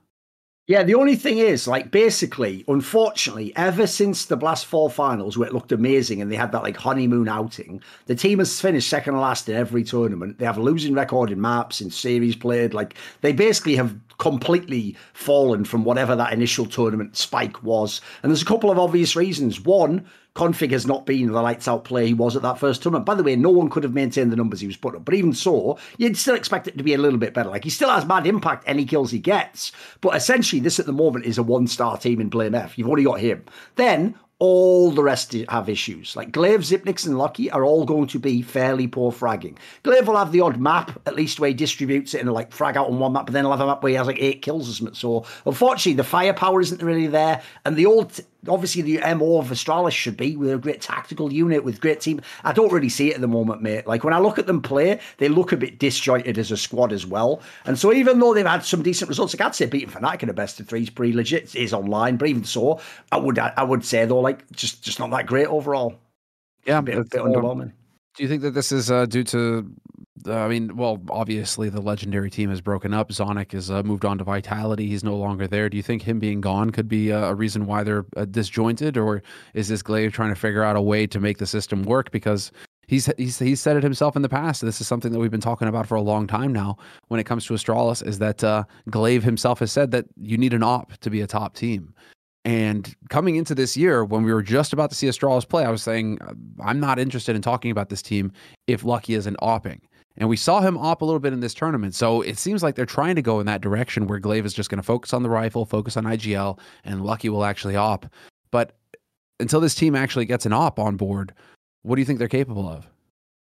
Yeah, the only thing is, like, basically, unfortunately, ever since the Blast Four finals, where it looked amazing and they had that like honeymoon outing, the team has finished second last in every tournament. They have a losing record in maps, in series played. Like, they basically have completely fallen from whatever that initial tournament spike was. And there's a couple of obvious reasons. One, k0nfig has not been the lights out player he was at that first tournament. By the way, no one could have maintained the numbers he was putting up. But even so, you'd still expect it to be a little bit better. Like he still has mad impact any kills he gets. But essentially, this at the moment is a one star team in blameF. You've already got him. Then all the rest have issues. Like gla1ve, Xyp9x, and Lucky are all going to be fairly poor fragging. gla1ve will have the odd map, at least where he distributes it and like frag out on one map, but then he'll have a map where he has like eight kills or something. So unfortunately, the firepower isn't really there. And the old obviously the MO of Astralis should be with a great tactical unit with great team. I don't really see it at the moment, mate. Like when I look at them play, they look a bit disjointed as a squad as well. And so even though they've had some decent results, like I'd say beating Fnatic in the best of three is pretty legit. It is online, but even so, I would I would say though, like just just not that great overall. Yeah, a bit, a bit underwhelming. Do you think that this is uh, due to I mean, well, obviously the legendary team has broken up. Zonic has uh, moved on to Vitality. He's no longer there. Do you think him being gone could be uh, a reason why they're uh, disjointed, or is this gla1ve trying to figure out a way to make the system work? Because he's he's he's said it himself in the past. This is something that we've been talking about for a long time now. When it comes to Astralis, is that uh, gla1ve himself has said that you need an op to be a top team. And coming into this year, when we were just about to see Astralis play, I was saying I'm not interested in talking about this team if Lucky isn't opping. And we saw him op a little bit in this tournament. So it seems like they're trying to go in that direction where gla1ve is just going to focus on the rifle, focus on IGL, and Lucky will actually op. But until this team actually gets an op on board, what do you think they're capable of?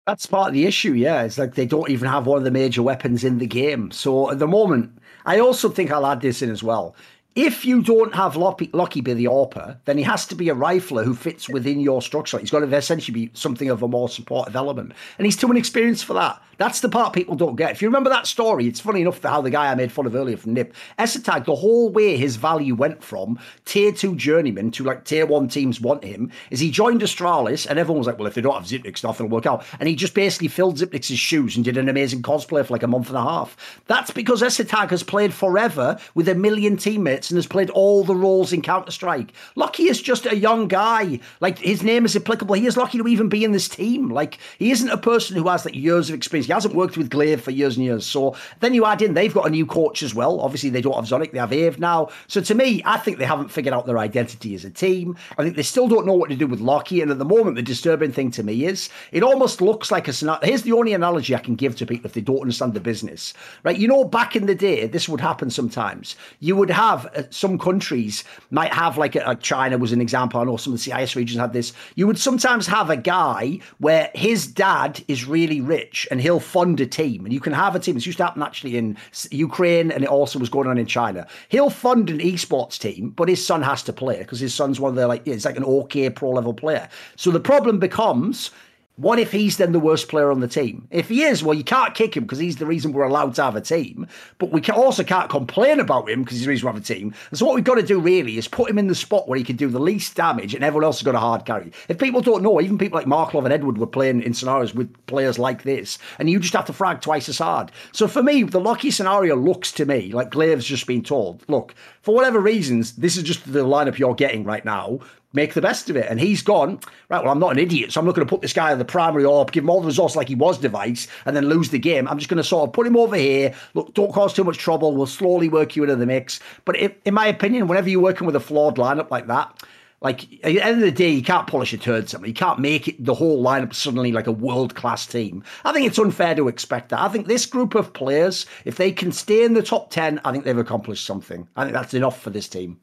That's part of the issue, yeah. It's like they don't even have one of the major weapons in the game. So at the moment, I also think I'll add this in as well. If you don't have Lucky be the AWPer, then he has to be a rifler who fits within your structure. He's got to essentially be something of a more supportive element. And he's too inexperienced for that. That's the part people don't get. If you remember that story, it's funny enough how the guy I made fun of earlier from Nip, es3tag, the whole way his value went from tier two journeyman to like tier one teams want him is he joined Astralis and everyone was like, well, if they don't have Xyp9x, nothing will work out. And he just basically filled Xyp9x's shoes and did an amazing cosplay for like a month and a half. That's because es3tag has played forever with a million teammates and has played all the roles in Counter Strike. Lucky is just a young guy. Like his name is applicable. He is lucky to even be in this team. Like he isn't a person who has like years of experience. He hasn't worked with gla1ve for years and years. So then you add in, they've got a new coach as well. Obviously, they don't have Zonic, they have Ave now. So to me, I think they haven't figured out their identity as a team. I think they still don't know what to do with Lucky. And at the moment, the disturbing thing to me is it almost looks like a scenario. Here's the only analogy I can give to people if they don't understand the business, right? You know, back in the day, this would happen sometimes. You would have Uh, some countries might have like, uh, a, a China was an example. I know some of the CIS regions had this. You would sometimes have a guy where his dad is really rich and he'll fund a team, and you can have a team. This used to happen actually in Ukraine, and it also was going on in China. He'll fund an esports team, but his son has to play because his son's one of the like it's like an okay pro level player. So the problem becomes what if he's then the worst player on the team? If he is, well, you can't kick him because he's the reason we're allowed to have a team. But we can also can't complain about him because he's the reason we have a team. And so what we've got to do really is put him in the spot where he can do the least damage and everyone else has got a hard carry. If people don't know, even people like markeloff and Edward were playing in scenarios with players like this, and you just have to frag twice as hard. So for me, the lucky scenario looks to me like gla1ve's just been told, look, for whatever reasons, this is just the lineup you're getting right now make the best of it. And he's gone, right, well, I'm not an idiot, so I'm not going to put this guy in the primary orb, give him all the resources like he was dev1ce, and then lose the game. I'm just going to sort of put him over here. Look, don't cause too much trouble. We'll slowly work you into the mix. But if, in my opinion, whenever you're working with a flawed lineup like that, like at the end of the day, you can't polish a turd something. You can't make it the whole lineup suddenly like a world class team. I think it's unfair to expect that. I think this group of players, if they can stay in the top ten, I think they've accomplished something. I think that's enough for this team.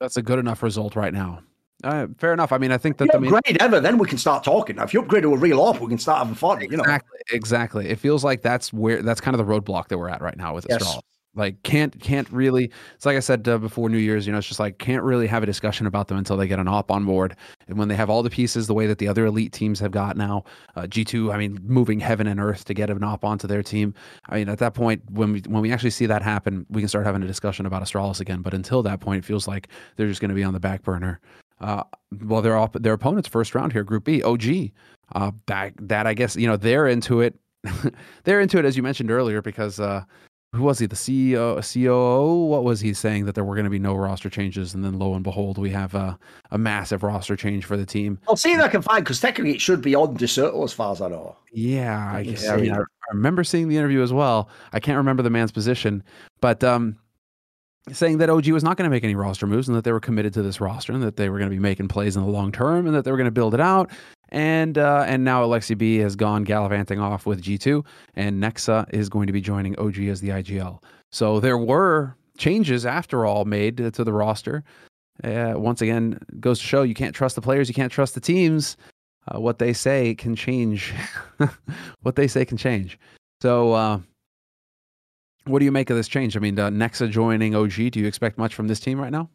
That's a good enough result right now. Uh, fair enough. I mean, I think that the upgrade ever, then we can start talking. Now, if you upgrade to a real op, we can start having fun. Exactly, you know? exactly. It feels like that's where that's kind of the roadblock that we're at right now with yes. Astral. Like can't can't really. It's like I said uh, before New Year's. You know, it's just like can't really have a discussion about them until they get an op on board. And when they have all the pieces, the way that the other elite teams have got now, uh, G two. I mean, moving heaven and earth to get an op onto their team. I mean, at that point, when we when we actually see that happen, we can start having a discussion about Astralis again. But until that point, it feels like they're just going to be on the back burner. Uh, well, their op- their opponents first round here, Group B, OG. Uh, that that I guess you know they're into it. they're into it as you mentioned earlier because uh, who was he? The CEO, COO. What was he saying that there were going to be no roster changes, and then lo and behold, we have a, a massive roster change for the team. I'll see if I can find because technically it should be on Dexerto as far as I know. Yeah, I, guess, I mean, I, I, remember seeing the interview as well. I can't remember the man's position, but um, saying that OG was not going to make any roster moves and that they were committed to this roster and that they were going to be making plays in the long term and that they were going to build it out and uh, and now Aleksib has gone gallivanting off with G2, and Nexa is going to be joining OG as the IGL. So there were changes after all made to the roster. Uh, once again, goes to show you can't trust the players, you can't trust the teams. Uh, what they say can change. what they say can change. So, uh, what do you make of this change? I mean, uh, Nexa joining OG. Do you expect much from this team right now?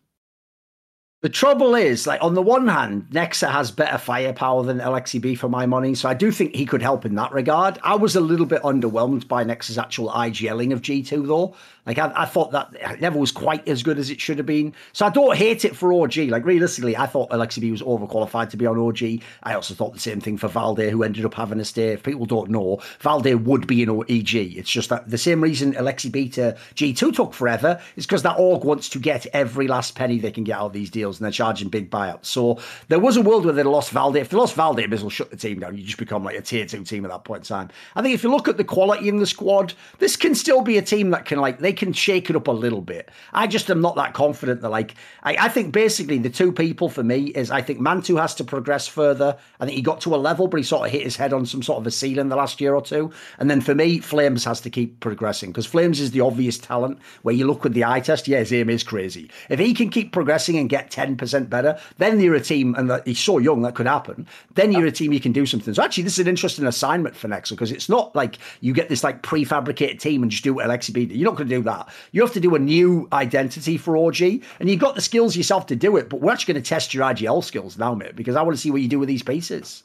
The trouble is, like on the one hand, Nexa has better firepower than Aleksib for my money, so I do think he could help in that regard. I was a little bit underwhelmed by Nexa's actual IGLing of G2 though. Like I, I thought that never was quite as good as it should have been. So I don't hate it for OG. Like realistically, I thought Aleksib was overqualified to be on OG. I also thought the same thing for Valde, who ended up having a stay. If people don't know, Valde would be in EG. It's just that the same reason Aleksib to G2 took forever is because that org wants to get every last penny they can get out of these deals and they're charging big buyouts. So there was a world where they lost Valde. If they lost Valde, they will shut the team down. You just become like a tier two team at that point in time. I think if you look at the quality in the squad, this can still be a team that can like they can shake it up a little bit. I just am not that confident that like I, I think basically the two people for me is I think mantuu has to progress further. I think he got to a level, but he sort of hit his head on some sort of a ceiling the last year or two. And then for me, flameZ has to keep progressing because flameZ is the obvious talent where you look with the eye test, yeah, his aim is crazy. If he can keep progressing and get 10% better, then you're a team, and he's so young that could happen. Then you're a team you can do something. So actually, this is an interesting assignment for Nexa because it's not like you get this like prefabricated team and just do what Aleksib did. You're not going to do that. You have to do a new identity for OG, and you've got the skills yourself to do it. But we're actually going to test your IGL skills now, mate, because I want to see what you do with these pieces.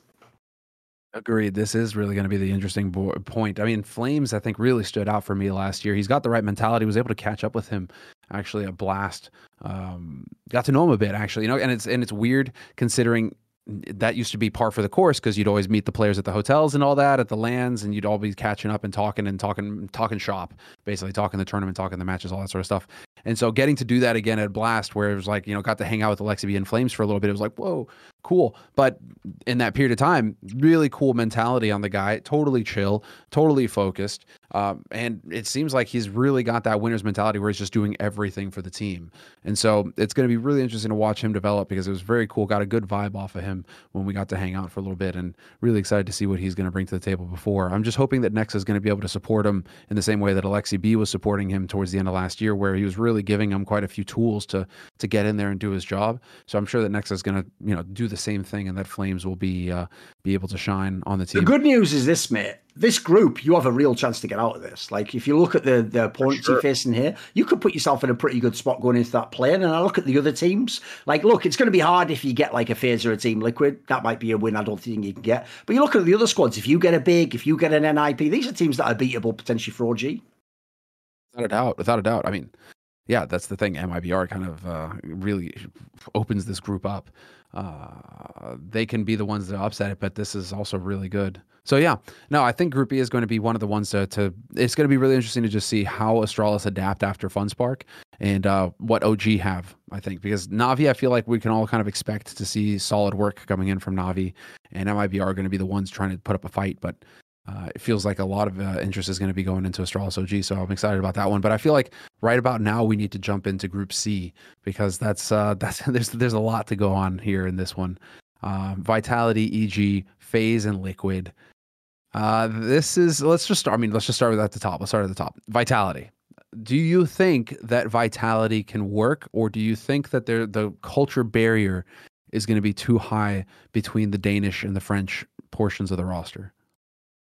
Agreed. This is really going to be the interesting bo- point. I mean, flameZ, I think, really stood out for me last year. He's got the right mentality. Was able to catch up with him. Actually, a blast. Um, got to know him a bit, actually. You know, and it's and it's weird considering that used to be par for the course because you'd always meet the players at the hotels and all that at the LANs and you'd all be catching up and talking and talking talking shop basically talking the tournament talking the matches all that sort of stuff and so getting to do that again at blast where it was like you know got to hang out with Alexi and flameZ for a little bit it was like whoa cool. But in that period of time, really cool mentality on the guy, totally chill, totally focused. Um, and it seems like he's really got that winner's mentality where he's just doing everything for the team. And so it's going to be really interesting to watch him develop because it was very cool. Got a good vibe off of him when we got to hang out for a little bit and really excited to see what he's going to bring to the table before. I'm just hoping that Nexa is going to be able to support him in the same way that Aleksib was supporting him towards the end of last year, where he was really giving him quite a few tools to to get in there and do his job. So I'm sure that Nexa is going to, you know, do the the same thing, and that flameZ will be uh, be able to shine on the team. The good news is this, mate. This group, you have a real chance to get out of this. Like if you look at the the opponents sure. you're facing here, you could put yourself in a pretty good spot going into that plane. And I look at the other teams. Like, look, it's going to be hard if you get like a FaZe or a Team Liquid. That might be a win. I don't think you can get. But you look at the other squads. If you get a big, if you get an NIP, these are teams that are beatable potentially for OG. Without a doubt. Without a doubt. I mean, yeah, that's the thing. MIBR kind of uh, really opens this group up. Uh, they can be the ones that upset it, but this is also really good. So yeah, no, I think Group B is going to be one of the ones to. to it's going to be really interesting to just see how Astralis adapt after FunSpark and uh, what OG have. I think because Navi, I feel like we can all kind of expect to see solid work coming in from Navi, and MIBR are going to be the ones trying to put up a fight. But uh, it feels like a lot of uh, interest is going to be going into Astralis OG, so I'm excited about that one. But I feel like right about now we need to jump into Group C because that's uh, that's there's there's a lot to go on here in this one. Um, Vitality, EG, FaZe, and Liquid. Uh, this is let's just start. I mean, let's just start with at the top. Let's start at the top. Vitality. Do you think that Vitality can work, or do you think that the culture barrier is going to be too high between the Danish and the French portions of the roster?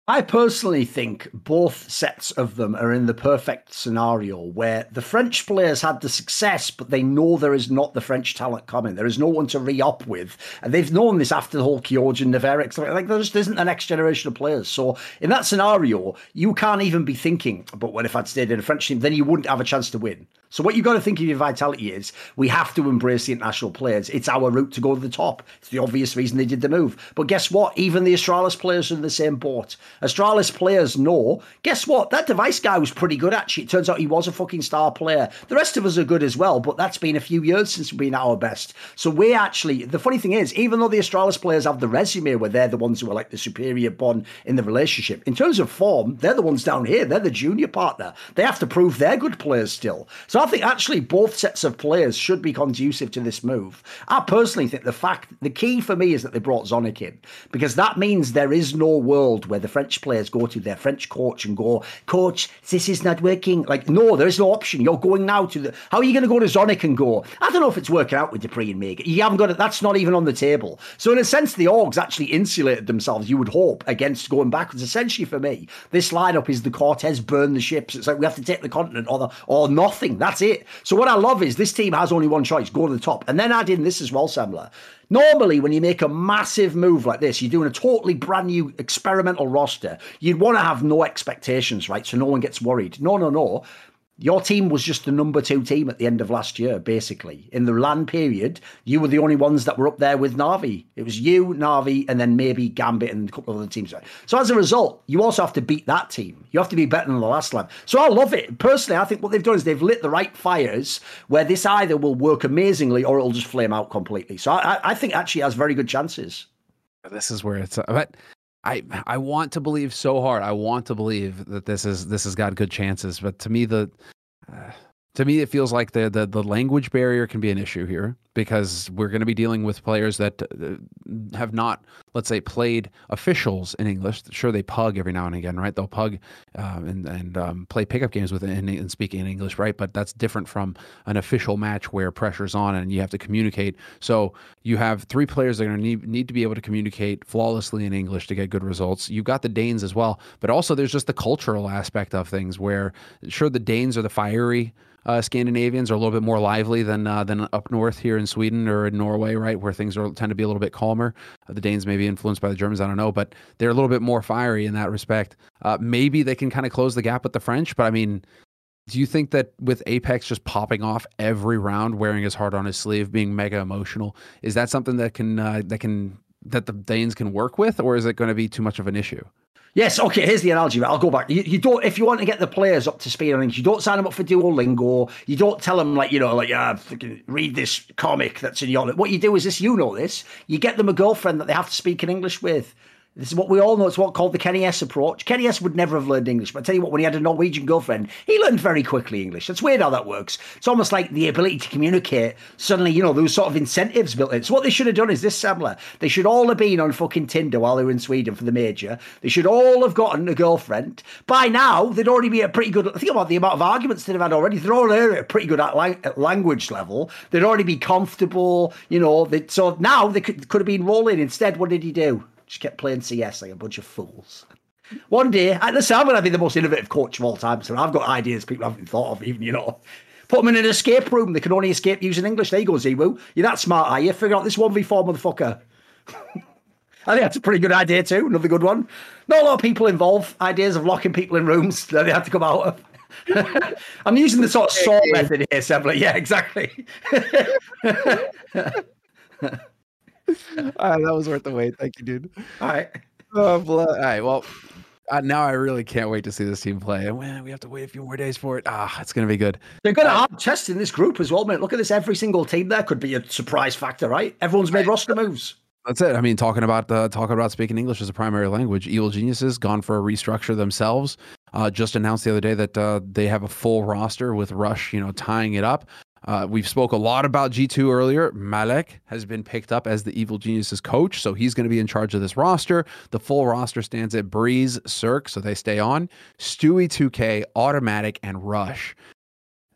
I personally think both sets of them are in the perfect scenario where the French players had the success, but they know there is not the French talent coming. There is no one to re up with. And they've known this after the whole Kyogen, Neverek. Like, there just isn't the next generation of players. So, in that scenario, you can't even be thinking, but what if I'd stayed in a French team? Then you wouldn't have a chance to win. So, what you've got to think of your vitality is we have to embrace the international players. It's our route to go to the top. It's the obvious reason they did the move. But guess what? Even the Astralis players are in the same boat. Astralis players know, guess what? That dev1ce guy was pretty good, actually. It turns out he was a fucking star player. The rest of us are good as well, but that's been a few years since we've been at our best. So we actually, the funny thing is, even though the Astralis players have the resume where they're the ones who are like the superior bond in the relationship, in terms of form, they're the ones down here. They're the junior partner. They have to prove they're good players still. So I think actually both sets of players should be conducive to this move. I personally think the fact, the key for me is that they brought ZoniC in because that means there is no world where the French players go to their French coach and go, Coach, this is not working. Like, no, there is no option. You're going now to the. How are you going to go to ZoniC and go? I don't know if it's working out with dupreeh and Meg. You haven't got it. That's not even on the table. So in a sense, the Orgs actually insulated themselves. You would hope against going backwards. Essentially, for me, this lineup is the Cortez burn the ships. It's like we have to take the continent or the or nothing. That's it. So what I love is this team has only one choice: go to the top, and then add in this as well, Semmler. Normally, when you make a massive move like this, you're doing a totally brand new experimental roster. You'd want to have no expectations, right? So no one gets worried. No, no, no. Your team was just the number two team at the end of last year, basically. In the LAN period, you were the only ones that were up there with Navi. It was you, Navi, and then maybe Gambit and a couple of other teams. So as a result, you also have to beat that team. You have to be better than the last LAN. So I love it. Personally, I think what they've done is they've lit the right fires where this either will work amazingly or it'll just flame out completely. So I, I think actually has very good chances. This is where it's. But I I want to believe so hard. I want to believe that this is this has got good chances, but to me the uh, to me it feels like the, the the language barrier can be an issue here because we're going to be dealing with players that uh, have not, let's say, played officials in English. Sure, they pug every now and again, right? They'll pug uh, and and um, play pickup games with and, and speaking in English, right? But that's different from an official match where pressure's on and you have to communicate. So you have three players that are going to need, need to be able to communicate flawlessly in English to get good results. You've got the Danes as well, but also there's just the cultural aspect of things where, sure, the Danes are the fiery uh, Scandinavians are a little bit more lively than uh, than up north here in Sweden or in Norway, right, where things are tend to be a little bit calmer. Uh, the Danes may be influenced by the Germans, I don't know, but they're a little bit more fiery in that respect. Uh, maybe they can kind of close the gap with the French, but I mean, do you think that with Apex just popping off every round, wearing his heart on his sleeve, being mega emotional, is that something that can uh, that can that the Danes can work with, or is it going to be too much of an issue? Yes, okay, here's the analogy. I'll go back. You, you, don't, if you want to get the players up to speed on things, you don't sign them up for Duolingo. You don't tell them, like, you know, like, uh, read this comic that's in your. What you do is this, you know this, you get them a girlfriend that they have to speak in English with. This is what we all know. It's what called the kennyS approach. kennyS would never have learned English, but I tell you what, when he had a Norwegian girlfriend, he learned very quickly English. It's weird how that works. It's almost like the ability to communicate. Suddenly, you know, there was sort of incentives built in. So what they should have done is this Semmler, They should all have been on fucking Tinder while they were in Sweden for the major. They should all have gotten a girlfriend. By now, they'd already be a pretty good. Think about the amount of arguments they'd have had already. They're already at a pretty good at language level. They'd already be comfortable. You know, so now they could could have been rolling. Instead, what did he do? Just kept playing CS like a bunch of fools. One day, listen, I'm going to be the most innovative coach of all time. So I've got ideas people haven't thought of, even, you know. Put them in an escape room. They can only escape using English. There you go, ZywOo. You're that smart, are you? Figure out this 1v4 motherfucker. I think that's a pretty good idea, too. Another good one. Not a lot of people involve ideas of locking people in rooms that they have to come out of. I'm using the sort of saw method here, Semmler. Yeah, exactly. that was worth the wait. Thank you, dude. All right. Oh, All right. Well, uh, now I really can't wait to see this team play. And we have to wait a few more days for it. Ah, it's going to be good. They're going to uh, have tests in this group as well, man. Look at this. Every single team there could be a surprise factor, right? Everyone's made roster moves. That's it. I mean, talking about uh, talking about speaking English as a primary language. Evil Geniuses gone for a restructure themselves. Uh, just announced the other day that uh, they have a full roster with Rush, you know, tying it up. Uh, we've spoke a lot about G2 earlier. Malek has been picked up as the Evil Geniuses coach, so he's going to be in charge of this roster. The full roster stands at Brehze, CeRq, so they stay on. Stewie 2K, autimatic, and Rush.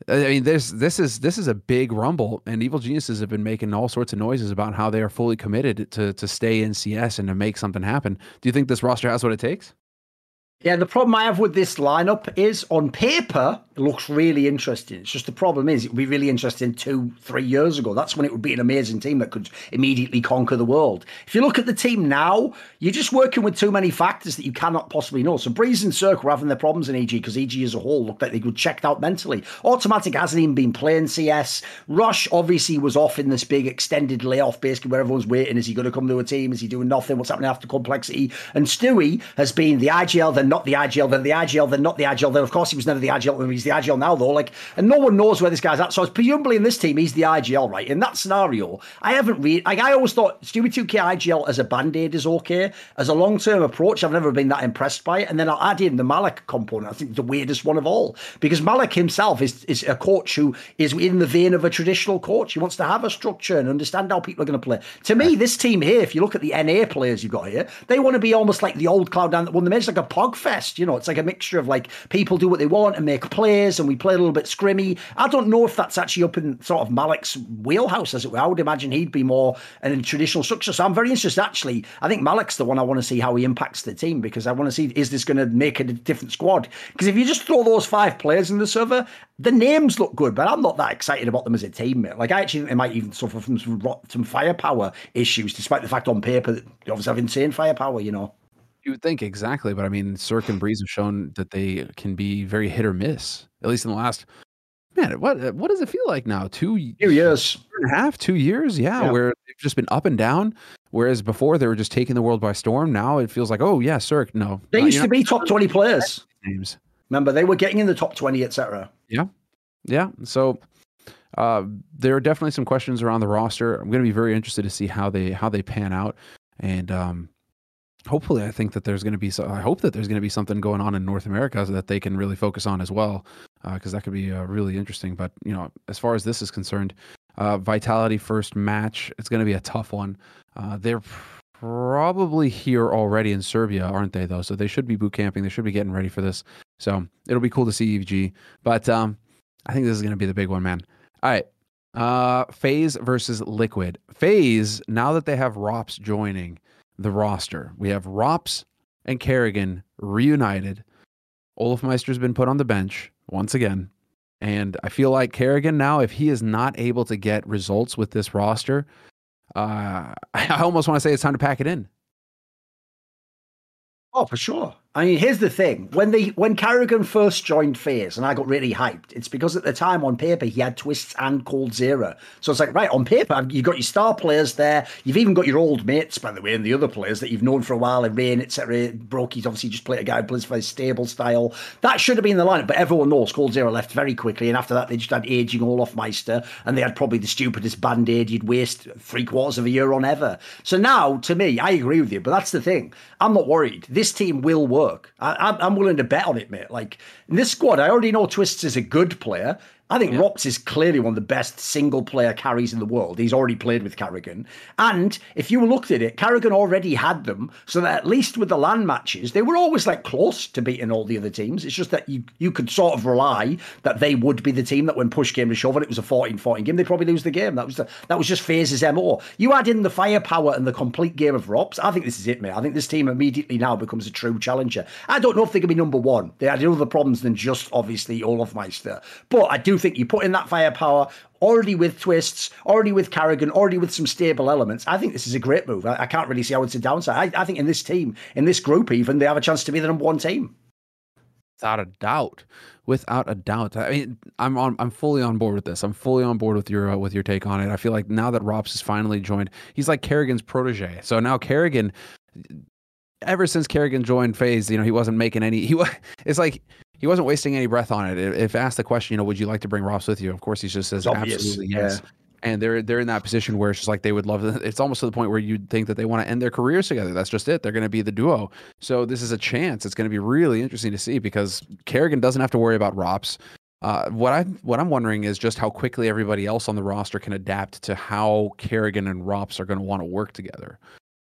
I mean, this this is this is a big rumble, and Evil Geniuses have been making all sorts of noises about how they are fully committed to to stay in CS and to make something happen. Do you think this roster has what it takes? Yeah, the problem I have with this lineup is on paper, it looks really interesting. It's just the problem is it would be really interesting two, three years ago. That's when it would be an amazing team that could immediately conquer the world. If you look at the team now, you're just working with too many factors that you cannot possibly know. So Brehze and CeRq were having their problems in EG because EG as a whole looked like they were checked out mentally. autimatic hasn't even been playing CS. Rush obviously was off in this big extended layoff, basically where everyone's waiting. Is he going to come to a team? Is he doing nothing? What's happening after complexity? And Stewie has been the IGL, then not the IGL, then the IGL, then not the IGL. Then of course he was never the IGL, he's the IGL now though. Like, and no one knows where this guy's at. So presumably in this team, he's the IGL, right? In that scenario, I haven't read. Like, I always thought Stewie 2K IGL as a band aid is okay. As a long term approach, I've never been that impressed by it. And then I'll add in the Malek component. I think the weirdest one of all because Malek himself is is a coach who is in the vein of a traditional coach. He wants to have a structure and understand how people are going to play. To me, this team here, if you look at the NA players you've got here, they want to be almost like the old cloud down that won the match, like a pog fest. You know, it's like a mixture of like people do what they want and make plays, and we play a little bit scrimmy. I don't know if that's actually up in sort of Malek's wheelhouse, as it were. I would imagine he'd be more in traditional structure. So I'm very interested, actually. I think Malek's the one I want to see how he impacts the team because I want to see is this going to make a different squad? Because if you just throw those five players in the server, the names look good, but I'm not that excited about them as a team. Like I actually think they might even suffer from some, some firepower issues, despite the fact on paper that they obviously have insane firepower. You know. You would think exactly, but I mean, CeRq and Brehze have shown that they can be very hit or miss. At least in the last man, what what does it feel like now? Two, two years, and a half, two years, yeah, yeah, where they've just been up and down. Whereas before they were just taking the world by storm. Now it feels like, oh yeah, CeRq. No, they used to be top twenty players. Names. Remember, they were getting in the top twenty, etc. Yeah, yeah. So uh, there are definitely some questions around the roster. I'm going to be very interested to see how they how they pan out, and um, hopefully i think that there's going to be so i hope that there's going to be something going on in north america so that they can really focus on as well because uh, that could be uh, really interesting. But you know as far as this is concerned uh, vitality first match it's going to be a tough one. Uh, they're probably here already in serbia aren't they though? So they should be boot camping. They should be getting ready for this. So it'll be cool to see evg but um, i think this is going to be the big one man. All right. Uh FaZe versus liquid. FaZe, now that they have ropz joining the roster. We have ropz and karrigan reunited. olofmeister's been put on the bench once again. And I feel like karrigan now, if he is not able to get results with this roster, uh, I almost want to say it's time to pack it in. Oh, for sure. I mean, here's the thing: when the when Karrigan first joined FaZe, and I got really hyped, it's because at the time on paper he had Twistzz and coldzera. So it's like, right on paper, you've got your star players there. You've even got your old mates, by the way, and the other players that you've known for a while, and Rain, etc. broky's obviously just played a guy who plays for his stable style. That should have been the lineup, but everyone knows coldzera left very quickly, and after that they just had aging Olofmeister, and they had probably the stupidest band aid you'd waste three quarters of a year on ever. So now, to me, I agree with you, but that's the thing. I'm not worried. This team will work. I, I'm willing to bet on it, mate. Like in this squad, I already know Twistzz is a good player. I think yeah. ropz is clearly one of the best single player carries in the world. He's already played with karrigan. And if you looked at it, karrigan already had them, so that at least with the LAN matches, they were always like close to beating all the other teams. It's just that you you could sort of rely that they would be the team that when push came to shove and it was a 14-14 game, they'd probably lose the game. That was the, that was just FaZe's MO. You add in the firepower and the complete game of ropz, I think this is it, mate. I think this team immediately now becomes a true challenger. I don't know if they can be number one. They had other problems than just obviously Olofmeister. But I do think you put in that firepower already with Twistzz, already with Karrigan, already with some stable elements. I think this is a great move. I, I can't really see how it's a downside. I, I, think in this team, in this group, even they have a chance to be the number one team. Without a doubt, without a doubt. I mean, I'm on. I'm fully on board with this. I'm fully on board with your uh, with your take on it. I feel like now that ropz has finally joined, he's like Karrigan's protege. So now Karrigan ever since Karrigan joined FaZe you know, he wasn't making any. He was. It's like he wasn't wasting any breath on it. If asked the question, you know, would you like to bring ropz with you? Of course, he just says absolutely yes. Yeah. And they're they're in that position where it's just like they would love. To, it's almost to the point where you'd think that they want to end their careers together. That's just it. They're going to be the duo. So this is a chance. It's going to be really interesting to see because karrigan doesn't have to worry about ropz. Uh, what I what I'm wondering is just how quickly everybody else on the roster can adapt to how karrigan and ropz are going to want to work together.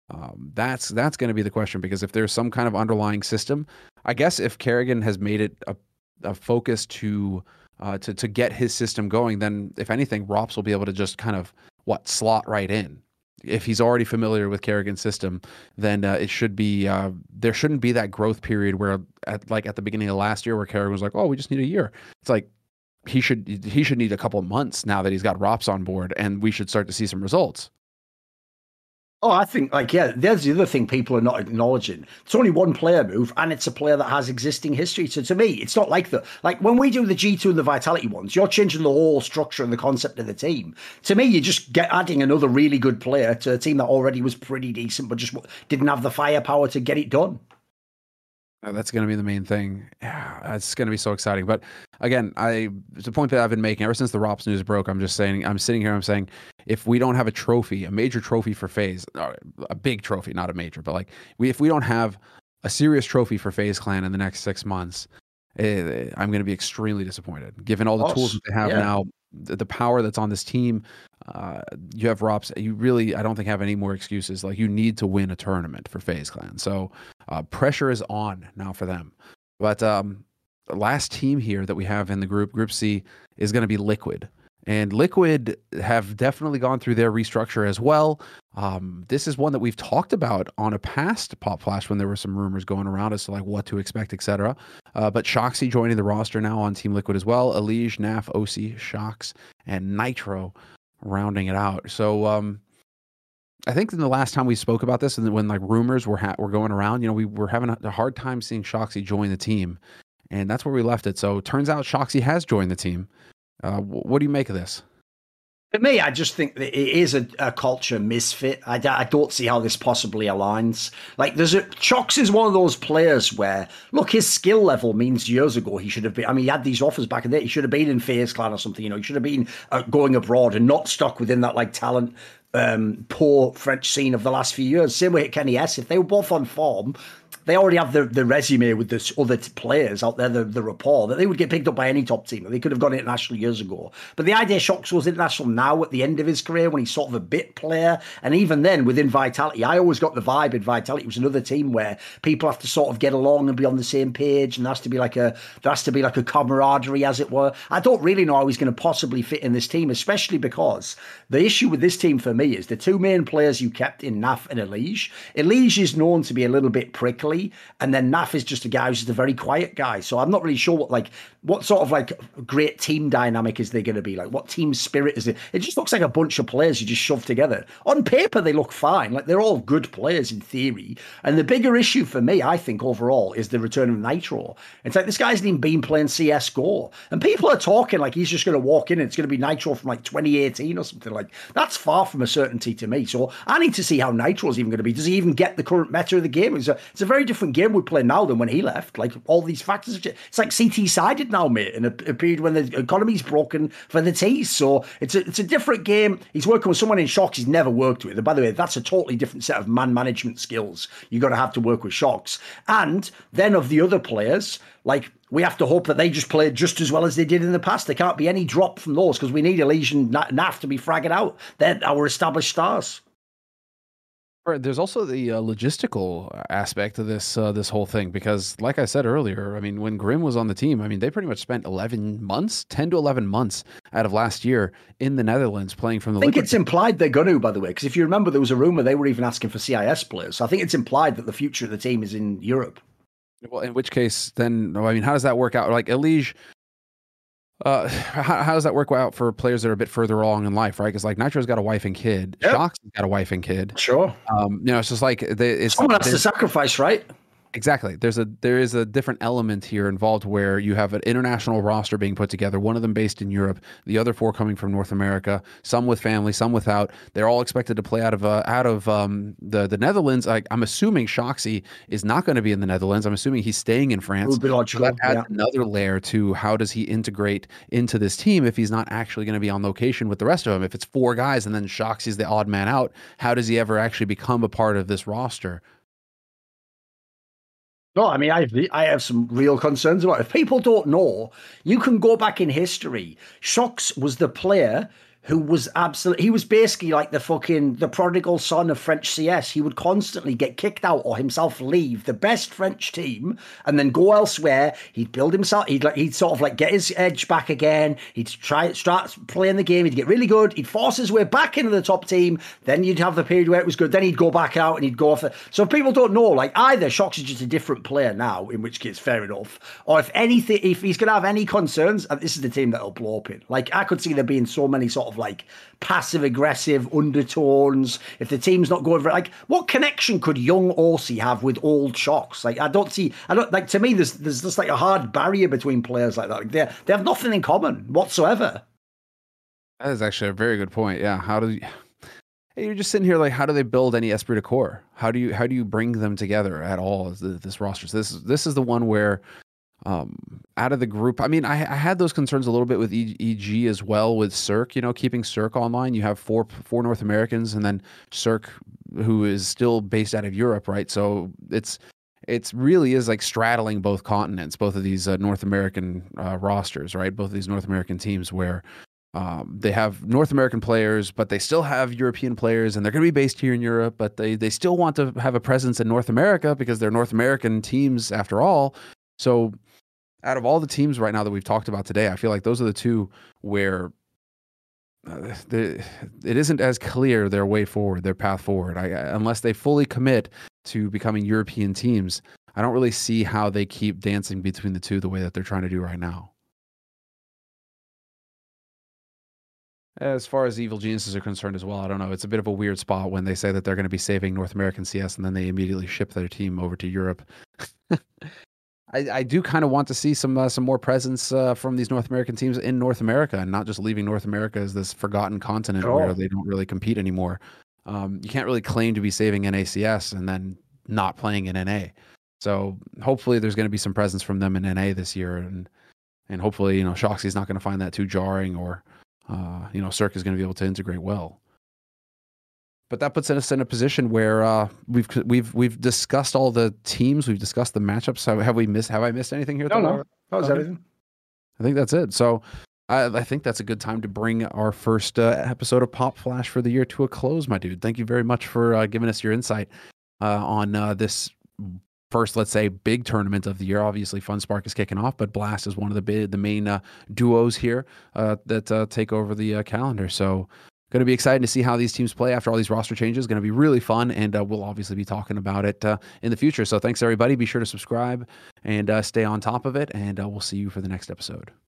Um, that's that's going to be the question because if there's some kind of underlying system, I guess if karrigan has made it a, a focus to uh, to to get his system going, then if anything, ropz will be able to just kind of what slot right in. if he's already familiar with karrigan's system, then uh, it should be uh, there shouldn't be that growth period where at like at the beginning of last year where karrigan was like, oh, we just need a year. It's like he should he should need a couple of months now that he's got ropz on board, and we should start to see some results. Oh, I think like yeah, there's the other thing people are not acknowledging. It's only one player move, and it's a player that has existing history. So to me, it's not like the like when we do the G two and the Vitality ones, you're changing the whole structure and the concept of the team. To me, you just get adding another really good player to a team that already was pretty decent, but just didn't have the firepower to get it done. Uh, that's going to be the main thing. Yeah, it's going to be so exciting. But again, I it's a point that I've been making ever since the ropz news broke. I'm just saying, I'm sitting here, I'm saying, if we don't have a trophy, a major trophy for FaZe, a big trophy, not a major, but like we, if we don't have a serious trophy for FaZe Clan in the next six months, eh, I'm going to be extremely disappointed. Given all the tools that they have yeah. now, the, the, power that's on this team, uh, you have ropz. You really, I don't think have any more excuses. Like you need to win a tournament for FaZe Clan. So uh, pressure is on now for them. But um, the last team here that we have in the group, Group C, is going to be Liquid. And Liquid have definitely gone through their restructure as well. Um, this is one that we've talked about on a past Pop Flash when there were some rumors going around as to like what to expect, etc. Uh, but Shoxy joining the roster now on Team Liquid as well. Elige, Naf, oSee, Shox, and nitr0 rounding it out. So um, I think in the last time we spoke about this, and when like rumors were ha- were going around, you know, we were having a, hard time seeing Shoxi join the team, and that's where we left it. So turns out Shoxi has joined the team. Uh, what do you make of this? For me, I just think that it is a, a culture misfit. I, I, don't see how this possibly aligns. Like, there's a Shox is one of those players where, look, his skill level means years ago he should have been. I mean, he had these offers back in there. He should have been in FaZe Clan or something. You know, he should have been uh, going abroad and not stuck within that like talent um, poor French scene of the last few years. Same way kennyS. If they were both on form, they already have the, the resume with the other players out there, the, the rapport that they would get picked up by any top team. They could have gone international years ago. But the idea Shox was international now at the end of his career when he's sort of a bit player. And even then, within Vitality, I always got the vibe in Vitality it was another team where people have to sort of get along and be on the same page, and there has to be like a there has to be like a camaraderie, as it were. I don't really know how he's going to possibly fit in this team, especially because the issue with this team for me is the two main players you kept in Naf and Elige. Elige is known to be a little bit prickly and then Naf is just a guy who's just a very quiet guy. So I'm not really sure what like what sort of like great team dynamic is there going to be? Like what team spirit is it? It just looks like a bunch of players you just shove together. On paper, they look fine. Like they're all good players in theory. And the bigger issue for me, I think overall, is the return of nitr0. It's like this guy's even been playing CS:GO, and people are talking like he's just going to walk in and it's going to be nitr0 from like 2018 or something like. That's far from a certainty to me. So I need to see how nitr0's even going to be. Does he even get the current meta of the game? It's a it's a very different game we play now than when he left. Like all these factors, it's like CT sided now, mate. In a, a, period when the economy's broken for the T's, so it's a it's a different game. He's working with someone in Shox he's never worked with. And by the way, that's a totally different set of man management skills you got to have to work with Shox. And then of the other players, like we have to hope that they just play just as well as they did in the past. There can't be any drop from those because we need Elysian Naf to be fragging out. They're our established stars. There's also the uh, logistical aspect of this uh, this whole thing because, like I said earlier, I mean, when Grim was on the team, I mean, they pretty much spent 11 months, 10 to 11 months out of last year in the Netherlands playing from the. I think it's implied they're going to, by the way, because if you remember, there was a rumor they were even asking for CIS players. So I think it's implied that the future of the team is in Europe. Well, in which case, then I mean, how does that work out? Like Elige uh, how, how, does that work out for players that are a bit further along in life, right? Because like nitr0's got a wife and kid, yep. Shox got a wife and kid. Sure. Um, you know, it's just like they, it's someone has to sacrifice, right? Exactly. There's a there is a different element here involved where you have an international roster being put together, one of them based in Europe, the other four coming from North America, some with family, some without. They're all expected to play out of uh, out of um, the the Netherlands. I, am assuming Shoxy is not going to be in the Netherlands. I'm assuming he's staying in France. So that adds yeah. another layer to how does he integrate into this team if he's not actually going to be on location with the rest of them. If it's four guys and then Shoxy's the odd man out, how does he ever actually become a part of this roster? No, I mean, I I have some real concerns about it. If people don't know, you can go back in history. Shox was the player who was absolutely he was basically like the fucking the prodigal son of French CS. He would constantly get kicked out or himself leave the best French team and then go elsewhere. He'd build himself. He'd like he'd sort of like get his edge back again. He'd try start playing the game. He'd get really good. He'd force his way back into the top team. Then you'd have the period where it was good. Then he'd go back out and he'd go off. The, so people don't know, like either Shox is just a different player now, in which case fair enough. Or if anything, if he's gonna have any concerns, this is the team that'll blow up in. Like I could see there being so many sort of like passive aggressive undertones. If the team's not going for it, like what connection could young oSee have with old Shox? Like I don't see, I don't like to me. There's there's just like a hard barrier between players like that. Like they they have nothing in common whatsoever. That is actually a very good point. Yeah, how do you? You're just sitting here like, how do they build any esprit de corps? How do you how do you bring them together at all? This roster. So this is this is the one where um, out of the group. I mean, I, I, had those concerns a little bit with EG as well with Cirque. You know, keeping Cirque online. You have four four North Americans, and then Cirque, who is still based out of Europe, right? So it's it's really is like straddling both continents, both of these uh, North American uh, rosters, right? Both of these North American teams where. Um, they have North American players, but they still have European players, and they're going to be based here in Europe. But they they still want to have a presence in North America because they're North American teams after all. So out of all the teams right now that we've talked about today, I feel like those are the two where uh, the, it isn't as clear their way forward, their path forward. I, unless they fully commit to becoming European teams, I don't really see how they keep dancing between the two the way that they're trying to do right now. As far as evil geniuses are concerned as well, I don't know. It's a bit of a weird spot when they say that they're going to be saving North American CS and then they immediately ship their team over to Europe. I, I do kind of want to see some uh, some more presence uh, from these North American teams in North America, and not just leaving North America as this forgotten continent oh. where they don't really compete anymore. Um, you can't really claim to be saving NACS and then not playing in NA. So hopefully, there's going to be some presence from them in NA this year, and and hopefully, you know, Shoxy's not going to find that too jarring, or uh, you know, Cirque is going to be able to integrate well but that puts us in a position where uh, we've we've we've discussed all the teams, we've discussed the matchups. Have, have we missed? Have I missed anything here? No, no, that was okay. everything. I think that's it. So I, I, think that's a good time to bring our first uh, episode of Pop Flash for the year to a close, my dude. Thank you very much for uh, giving us your insight uh, on uh, this first, let's say, big tournament of the year. Obviously, FunSpark is kicking off, but Blast is one of the big, the main uh, duos here uh, that uh, take over the uh, calendar. So Going to be excited to see how these teams play after all these roster changes. Going to be really fun, and uh, we'll obviously be talking about it uh, in the future. So thanks everybody. Be sure to subscribe and uh, stay on top of it, and uh, we'll see you for the next episode.